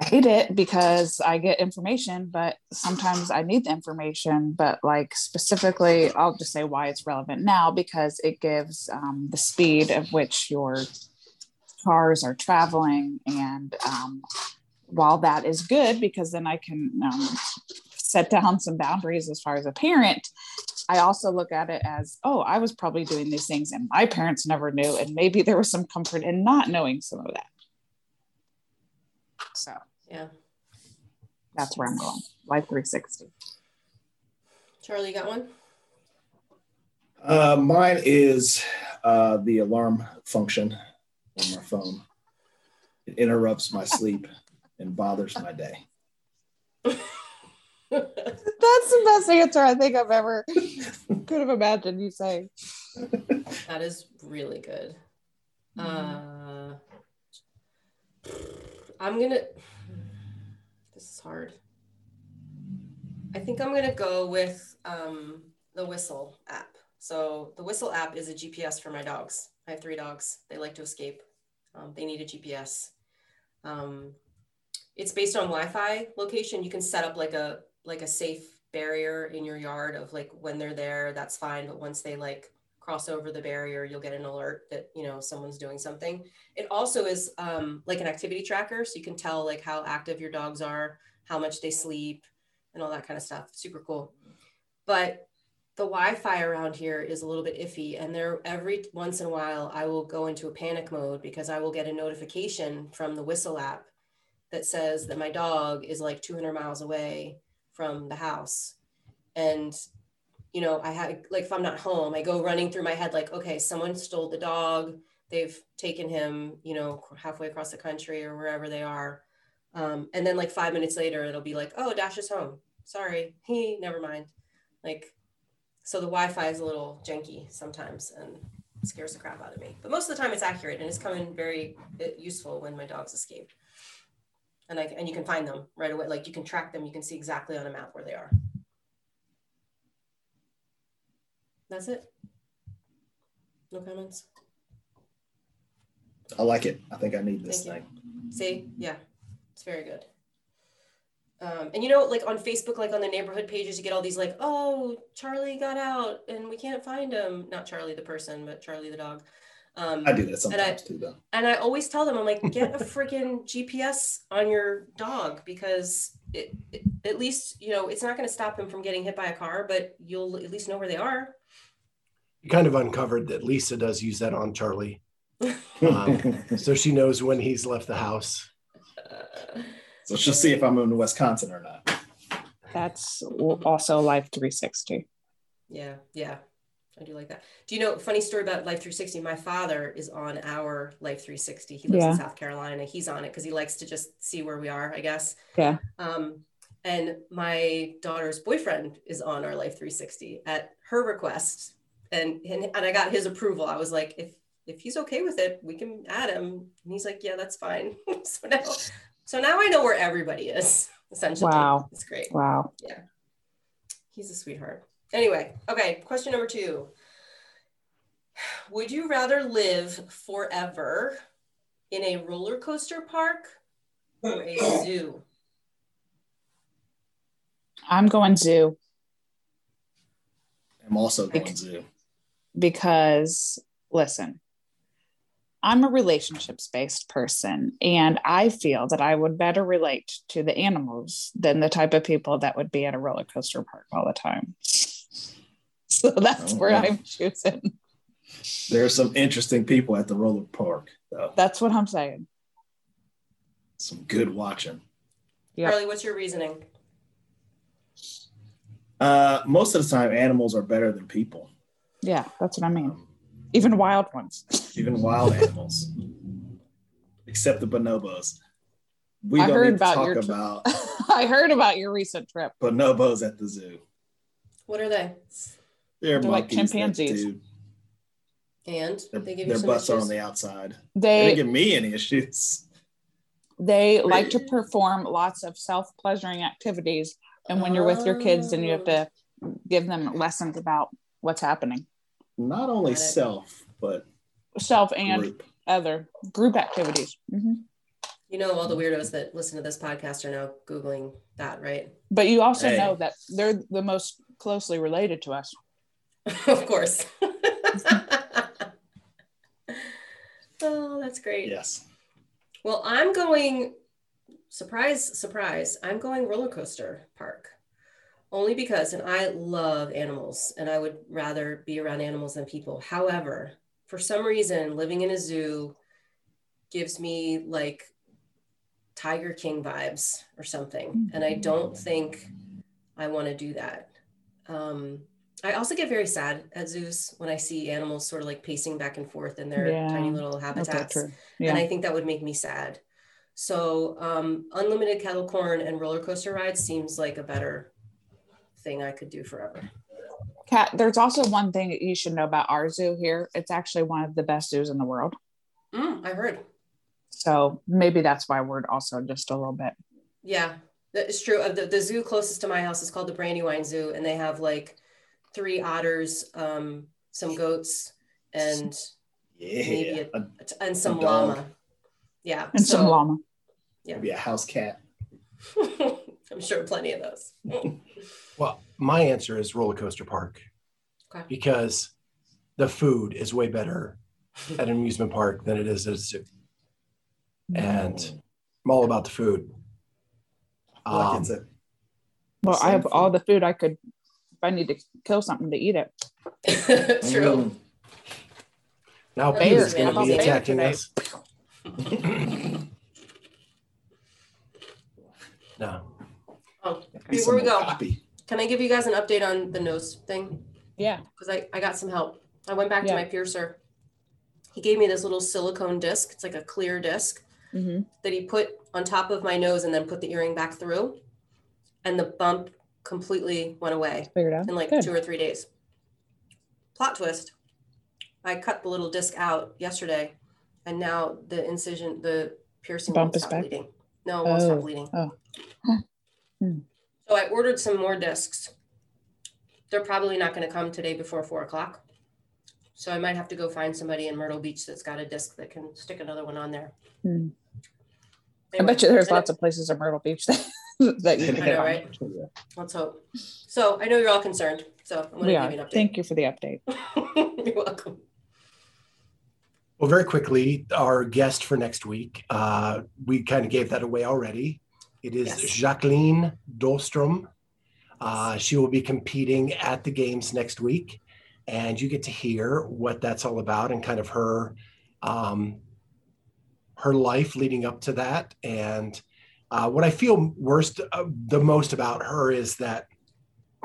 A: I hate it because I get information, but sometimes I need the information. But like specifically, I'll just say why it's relevant now because it gives um, the speed of which your cars are traveling. And um, while that is good, because then I can um, set down some boundaries as far as a parent, I also look at it as, oh, I was probably doing these things and my parents never knew. And maybe there was some comfort in not knowing some of that. So
B: Yeah.
A: that's where I'm going. Life 360.
B: Charlie, you got one?
C: Uh, mine is uh, the alarm function on my phone. It interrupts my sleep and bothers my day.
A: That's the best answer I think I've ever could have imagined you saying.
B: That is really good. Uh, I'm gonna. Hard. I think I'm gonna go with um, the Whistle app. So the Whistle app is a GPS for my dogs. I have three dogs. They like to escape. Um, they need a GPS. Um, it's based on Wi-Fi location. You can set up like a like a safe barrier in your yard of like when they're there, that's fine. But once they like cross over the barrier, you'll get an alert that you know someone's doing something. It also is um, like an activity tracker, so you can tell like how active your dogs are, how much they sleep, and all that kind of stuff. Super cool. But the Wi-Fi around here is a little bit iffy, and there every once in a while I will go into a panic mode because I will get a notification from the Whistle app that says that my dog is like 200 miles away from the house, and you know I had like if I'm not home, I go running through my head like, okay, someone stole the dog, they've taken him, you know, halfway across the country or wherever they are, um, and then like five minutes later, it'll be like, oh, Dash is home. Sorry, he never mind, like so the Wi-Fi is a little janky sometimes and scares the crap out of me. But most of the time it's accurate and it's coming very uh, useful when my dogs escape. And I and you can find them right away. Like you can track them. You can see exactly on a map where they are. That's it. No comments.
C: I like it. I think I need this
B: Thank
C: thing.
B: See, yeah, it's very good. Um, and you know, like on Facebook, like on the neighborhood pages, you get all these like, oh, Charlie got out and we can't find him. Not Charlie the person, but Charlie the dog. Um,
C: I do that sometimes too, though.
B: and I always tell them, I'm like, get a freaking GPS on your dog because it, it, at least, you know, it's not going to stop him from getting hit by a car, but you'll at least know where they are.
E: You kind of uncovered that Lisa does use that on Charlie. Um, so she knows when he's left the house.
C: So she'll see if I'm moving to Wisconsin or not.
A: That's also Life 360.
B: yeah, yeah. I do like that. Do you know, funny story about Life 360? My father is on our Life 360. He lives
A: Yeah.
B: in South Carolina. He's on it because he likes to just see where we are, I guess.
A: Yeah.
B: Um, and my daughter's boyfriend is on our Life 360 at her request. And, and and I got his approval. I was like, if if he's okay with it, we can add him. And he's like, yeah, that's fine. so now so now I know where everybody is, essentially.
A: Wow.
B: It's great.
A: Wow.
B: Yeah, he's a sweetheart. Anyway, okay, question number two. Would you rather live forever in a roller coaster park or a zoo?
A: I'm going zoo
C: I'm also going zoo.
A: Because listen, I'm a relationships based person, and I feel that I would better relate to the animals than the type of people that would be at a roller coaster park all the time. So that's
C: Oh,
A: where
C: wow.
A: I'm choosing.
C: There are some interesting people at the roller park, though.
A: That's what I'm saying.
C: Some good watching.
A: Yep.
B: Carly, what's your reasoning?
C: Uh, most of the time, animals are better than people.
A: Yeah, that's what I mean.
C: Um,
A: Even wild ones.
C: even wild animals, except the bonobos. We
A: I
C: don't
A: heard
C: need to
A: about
C: talk
A: your
C: about
A: I heard about your recent trip.
C: bonobos at the zoo.
B: What are they?
C: They're,
A: They're like
C: monkeys that
A: chimpanzees.
B: And
C: Their,
B: they give you
C: their
B: some
C: butts are on the outside. They didn't
A: They
C: give me any issues.
A: they like to perform lots of self-pleasuring activities and when you're with your kids then you have to give them lessons about what's happening
C: Not only self, but
A: self and
C: group.
A: other group activities Mhm.
B: You know, all the weirdos that listen to this podcast are now Googling that, right?
A: but you also
C: Hey.
A: know that they're the most closely related to us
B: of course. oh, that's great.
C: Yes.
B: Well, I'm going, surprise, surprise, I'm going roller coaster park. Only because, and I love animals and I would rather be around animals than people. However, for some reason, living in a zoo gives me like Tiger King vibes or something. And I don't think I want to do that. Um, I also get very sad at zoos when I see animals sort of like pacing back and forth in their
A: Yeah.
B: tiny little habitats.
A: true.
B: And I think that would make me sad. So um, unlimited kettle corn and roller coaster rides seems like a better thing I could do forever.
A: Kat, there's also one thing that you should know about our zoo here. It's actually one of the best zoos in the world.
B: Mm, I heard.
A: So maybe that's why we're also just a little bit.
B: Yeah, that is true. Uh, The, the zoo closest to my house is called the Brandywine Zoo, and they have like three otters, um, some goats, and
C: Yeah.
B: Maybe
C: A-
B: and some
C: A
B: llama. Yeah,
A: And some
B: so-
A: llama.
C: maybe a house cat.
B: I'm sure plenty of those.
E: Well, my answer is roller coaster park
B: Okay.
E: because the food is way better at an amusement park than it is at a zoo. And I'm all about the food.
C: Like
E: Um,
C: it's a
A: Well, I have
C: Same
A: all the food I could, if I need to kill something to eat it.
B: True.
C: Mm.
E: now
B: Bears,
E: Peter's going to be
B: Bears
E: attacking
A: today.
E: us. no.
C: Be
B: before we go,
C: Copy.
B: can I give you guys an update on the nose thing?
A: Yeah.
B: Because I, I got some help. I went back to my piercer. He gave me this little silicone disc. It's like a clear disc
A: Mm-hmm.
B: that he put on top of my nose and then put the earring back through. And the bump completely went away
A: Figured out.
B: in like
A: Good.
B: two or three days. Plot twist. I cut the little disc out yesterday and now the incision, the piercing
A: Bump
B: won't
A: is
B: stop
A: back?
B: bleeding. No, it won't stop
A: Oh.
B: bleeding.
A: Oh. Huh. Hmm.
B: So I ordered some more discs. They're probably not going to come today before four o'clock. So I might have to go find somebody in Myrtle Beach that's got a disc that can stick another one on there.
A: Hmm. I
B: Anyway,
A: bet you there's lots of places in Myrtle Beach that, that you can get
B: know,
A: on.
B: right? Let's hope. So I know you're all concerned. So I'm going to give you an update.
A: Thank you for the update.
B: you're welcome.
E: Well, very quickly, our guest for next week, uh, we kind of gave that away already. It is
B: Yes.
E: Jacqueline Dahlstrom. Uh, she will be competing at the games next week, and you get to hear what that's all about and kind of her um, her life leading up to that. And uh, what I feel worst uh, the most about her is that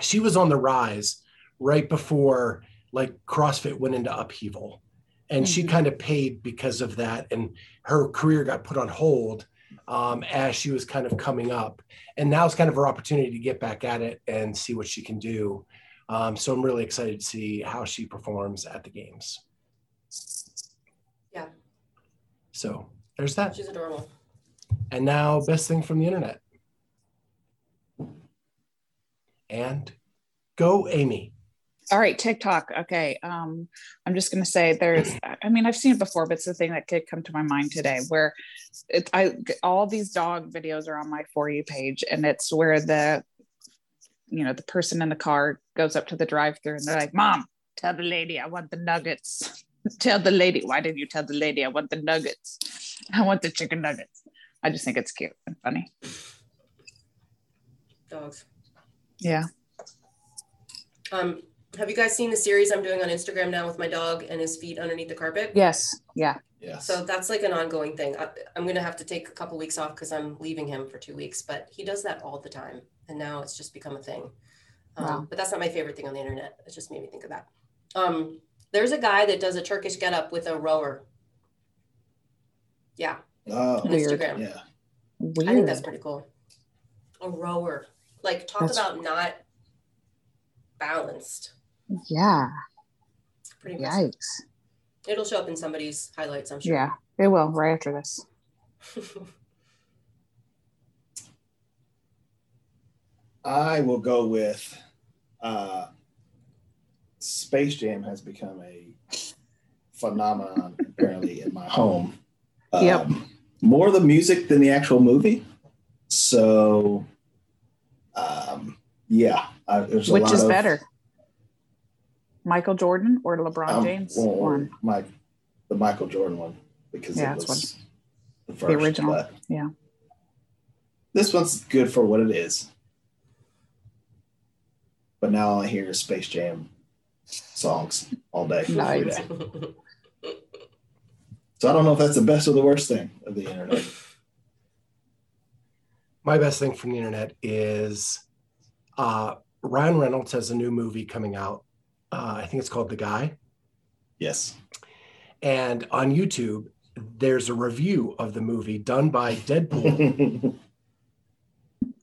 E: she was on the rise right before like CrossFit went into upheaval and she
A: Mhm.
E: kind of paid because of that and her career got put on hold um, as she was kind of coming up. And now it's kind of her opportunity to get back at it and see what she can do. Um, so i'm really excited to see how she performs at the games.
B: Yeah.
E: so there's that.
B: She's adorable.
E: and now best thing from the internet. And go amy
A: All right, TikTok. Okay. Um, I'm just gonna say there's I mean, I've seen it before, but it's the thing that could come to my mind today where it I all these dog videos are on my for you page, and it's where the you know, the person in the car goes up to the drive-through and they're like, Mom, tell the lady I want the nuggets. tell the lady, why didn't you tell the lady I want the nuggets? I want the chicken nuggets. I just think it's cute and funny.
B: Dogs.
A: Yeah.
B: Um, have you guys seen the series I'm doing on Instagram now with my dog and his feet underneath the carpet?
A: Yes. Yeah.
C: Yes.
B: So that's like an ongoing thing. I, I'm going to have to take a couple weeks off because I'm leaving him for two weeks, but he does that all the time. And now it's just become a thing. Um,
A: Wow.
B: But that's not my favorite thing on the internet. It just made me think of that. Um, there's a guy that does a Turkish getup with a rower. Yeah,
C: oh,
B: on
A: Weird.
B: Instagram.
C: yeah.
A: Weird.
B: I think that's pretty cool. A rower. Like, talk
A: That's-
B: about not balanced.
A: Yeah.
B: Pretty impressive.
A: Yikes.
B: It'll show up in somebody's highlights, I'm sure.
A: Yeah, it will right after this.
C: I will go with uh, Space Jam has become a phenomenon apparently in my home. Um,
A: Yep.
C: More the music than the actual movie. So, um, yeah, I, there's a
A: Which
C: lot
A: is
C: of,
A: better? Michael Jordan or LeBron
C: um,
A: James?
C: well,
A: One.
C: My, the Michael Jordan one because
A: Yeah,
C: it
A: that's
C: was the,
A: The
C: first,
A: original, yeah.
C: This one's good for what it is. but now all I hear is Space Jam songs all day. every
A: Nice.
C: day. So I don't know if that's the best or the worst thing of the internet.
E: My best thing from the internet is uh, Ryan Reynolds has a new movie coming out. Uh, I think it's called The Guy.
C: Yes.
E: And on YouTube, there's a review of the movie done by Deadpool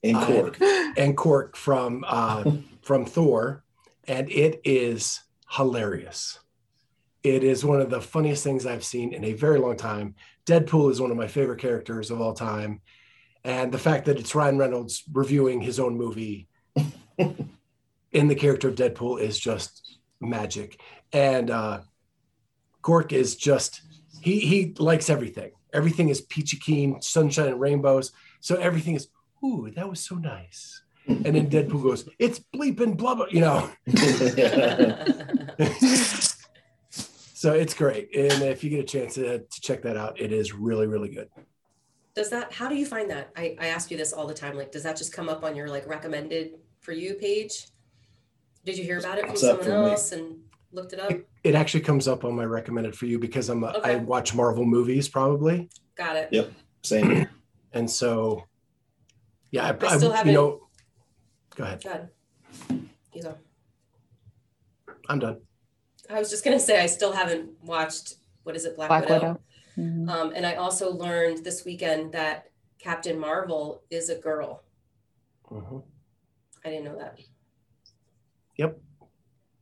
E: Uh,
C: Korg.
E: and Korg from uh, from Thor, and it is hilarious. It is one of the funniest things I've seen in a very long time. Deadpool is one of my favorite characters of all time, and the fact that it's Ryan Reynolds reviewing his own movie in the character of Deadpool is just magic. And uh, Korg is just he he likes everything. Everything is peachy keen, sunshine and rainbows. So everything is ooh, that was so nice. And then Deadpool goes, it's bleeping blah blah, you know. so it's great. And if you get a chance to, to check that out, it is really, really good.
B: Does that, how do you find that? I, I ask you this all the time. Like, does that just come up on your like recommended for you page? Did you hear about it from
C: Pops
B: someone
C: for me.
B: else and looked it up?
E: It, it actually comes up on my recommended for you because I'm a, I
B: Okay.
E: watch Marvel movies probably.
B: Got it.
C: Yep. Same.
E: And so yeah, I,
B: I still
E: I-
B: haven't-
E: you know, go ahead.
B: Good. You go.
E: I'm done.
B: I was just gonna say I still haven't watched what is it, Black,
A: Black
B: Widow.
A: Widow. Mhm.
B: Um, and I also learned this weekend that Captain Marvel is a girl.
E: Mhm.
B: I didn't know that.
E: Yep.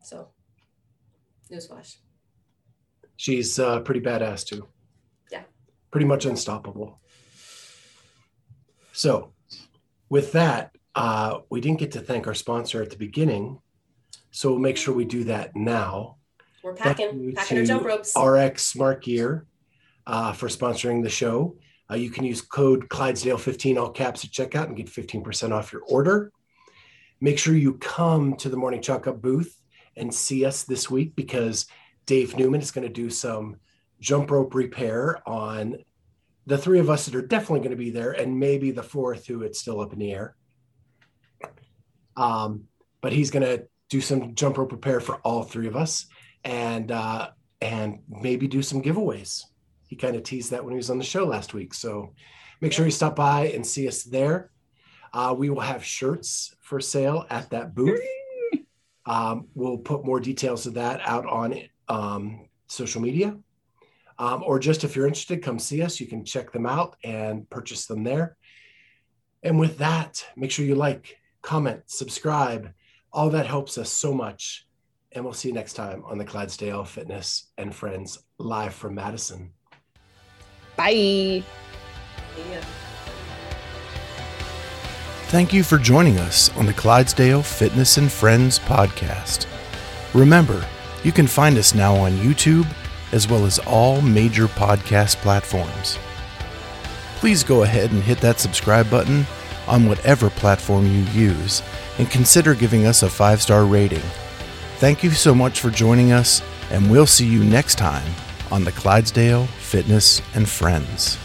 B: So, newsflash.
E: She's uh, pretty badass too.
B: Yeah.
E: Pretty much unstoppable. So, with that, uh, we didn't get to thank our sponsor at the beginning. So, we'll make sure we do that now.
B: We're packing, packing our jump ropes.
E: RX Smart Gear uh, for sponsoring the show. Uh, you can use code Clydesdale15 all caps at checkout and get 15% off your order. Make sure you come to the Morning Chalk Up booth and see us this week because Dave Newman is going to do some jump rope repair on the three of us that are definitely going to be there and maybe the fourth who it's still up in the air. Um, but he's going to do some jump rope repair for all three of us and uh, and maybe do some giveaways. He kind of teased that when he was on the show last week. So make sure you stop by and see us there. Uh, we will have shirts for sale at that booth. Um, we'll put more details of that out on um, social media. Um, or just if you're interested, come see us. You can check them out and purchase them there. And with that, make sure you like, comment, subscribe. All that helps us so much. And we'll see you next time on the Clydesdale Fitness and Friends live from Madison.
A: Bye.
B: Yeah.
D: Thank you for joining us on the Clydesdale Fitness and Friends podcast. Remember, you can find us now on YouTube as well as all major podcast platforms. Please go ahead and hit that subscribe button on whatever platform you use and consider giving us a five star rating. Thank you so much for joining us, and we'll see you next time on the Clydesdale Fitness and Friends.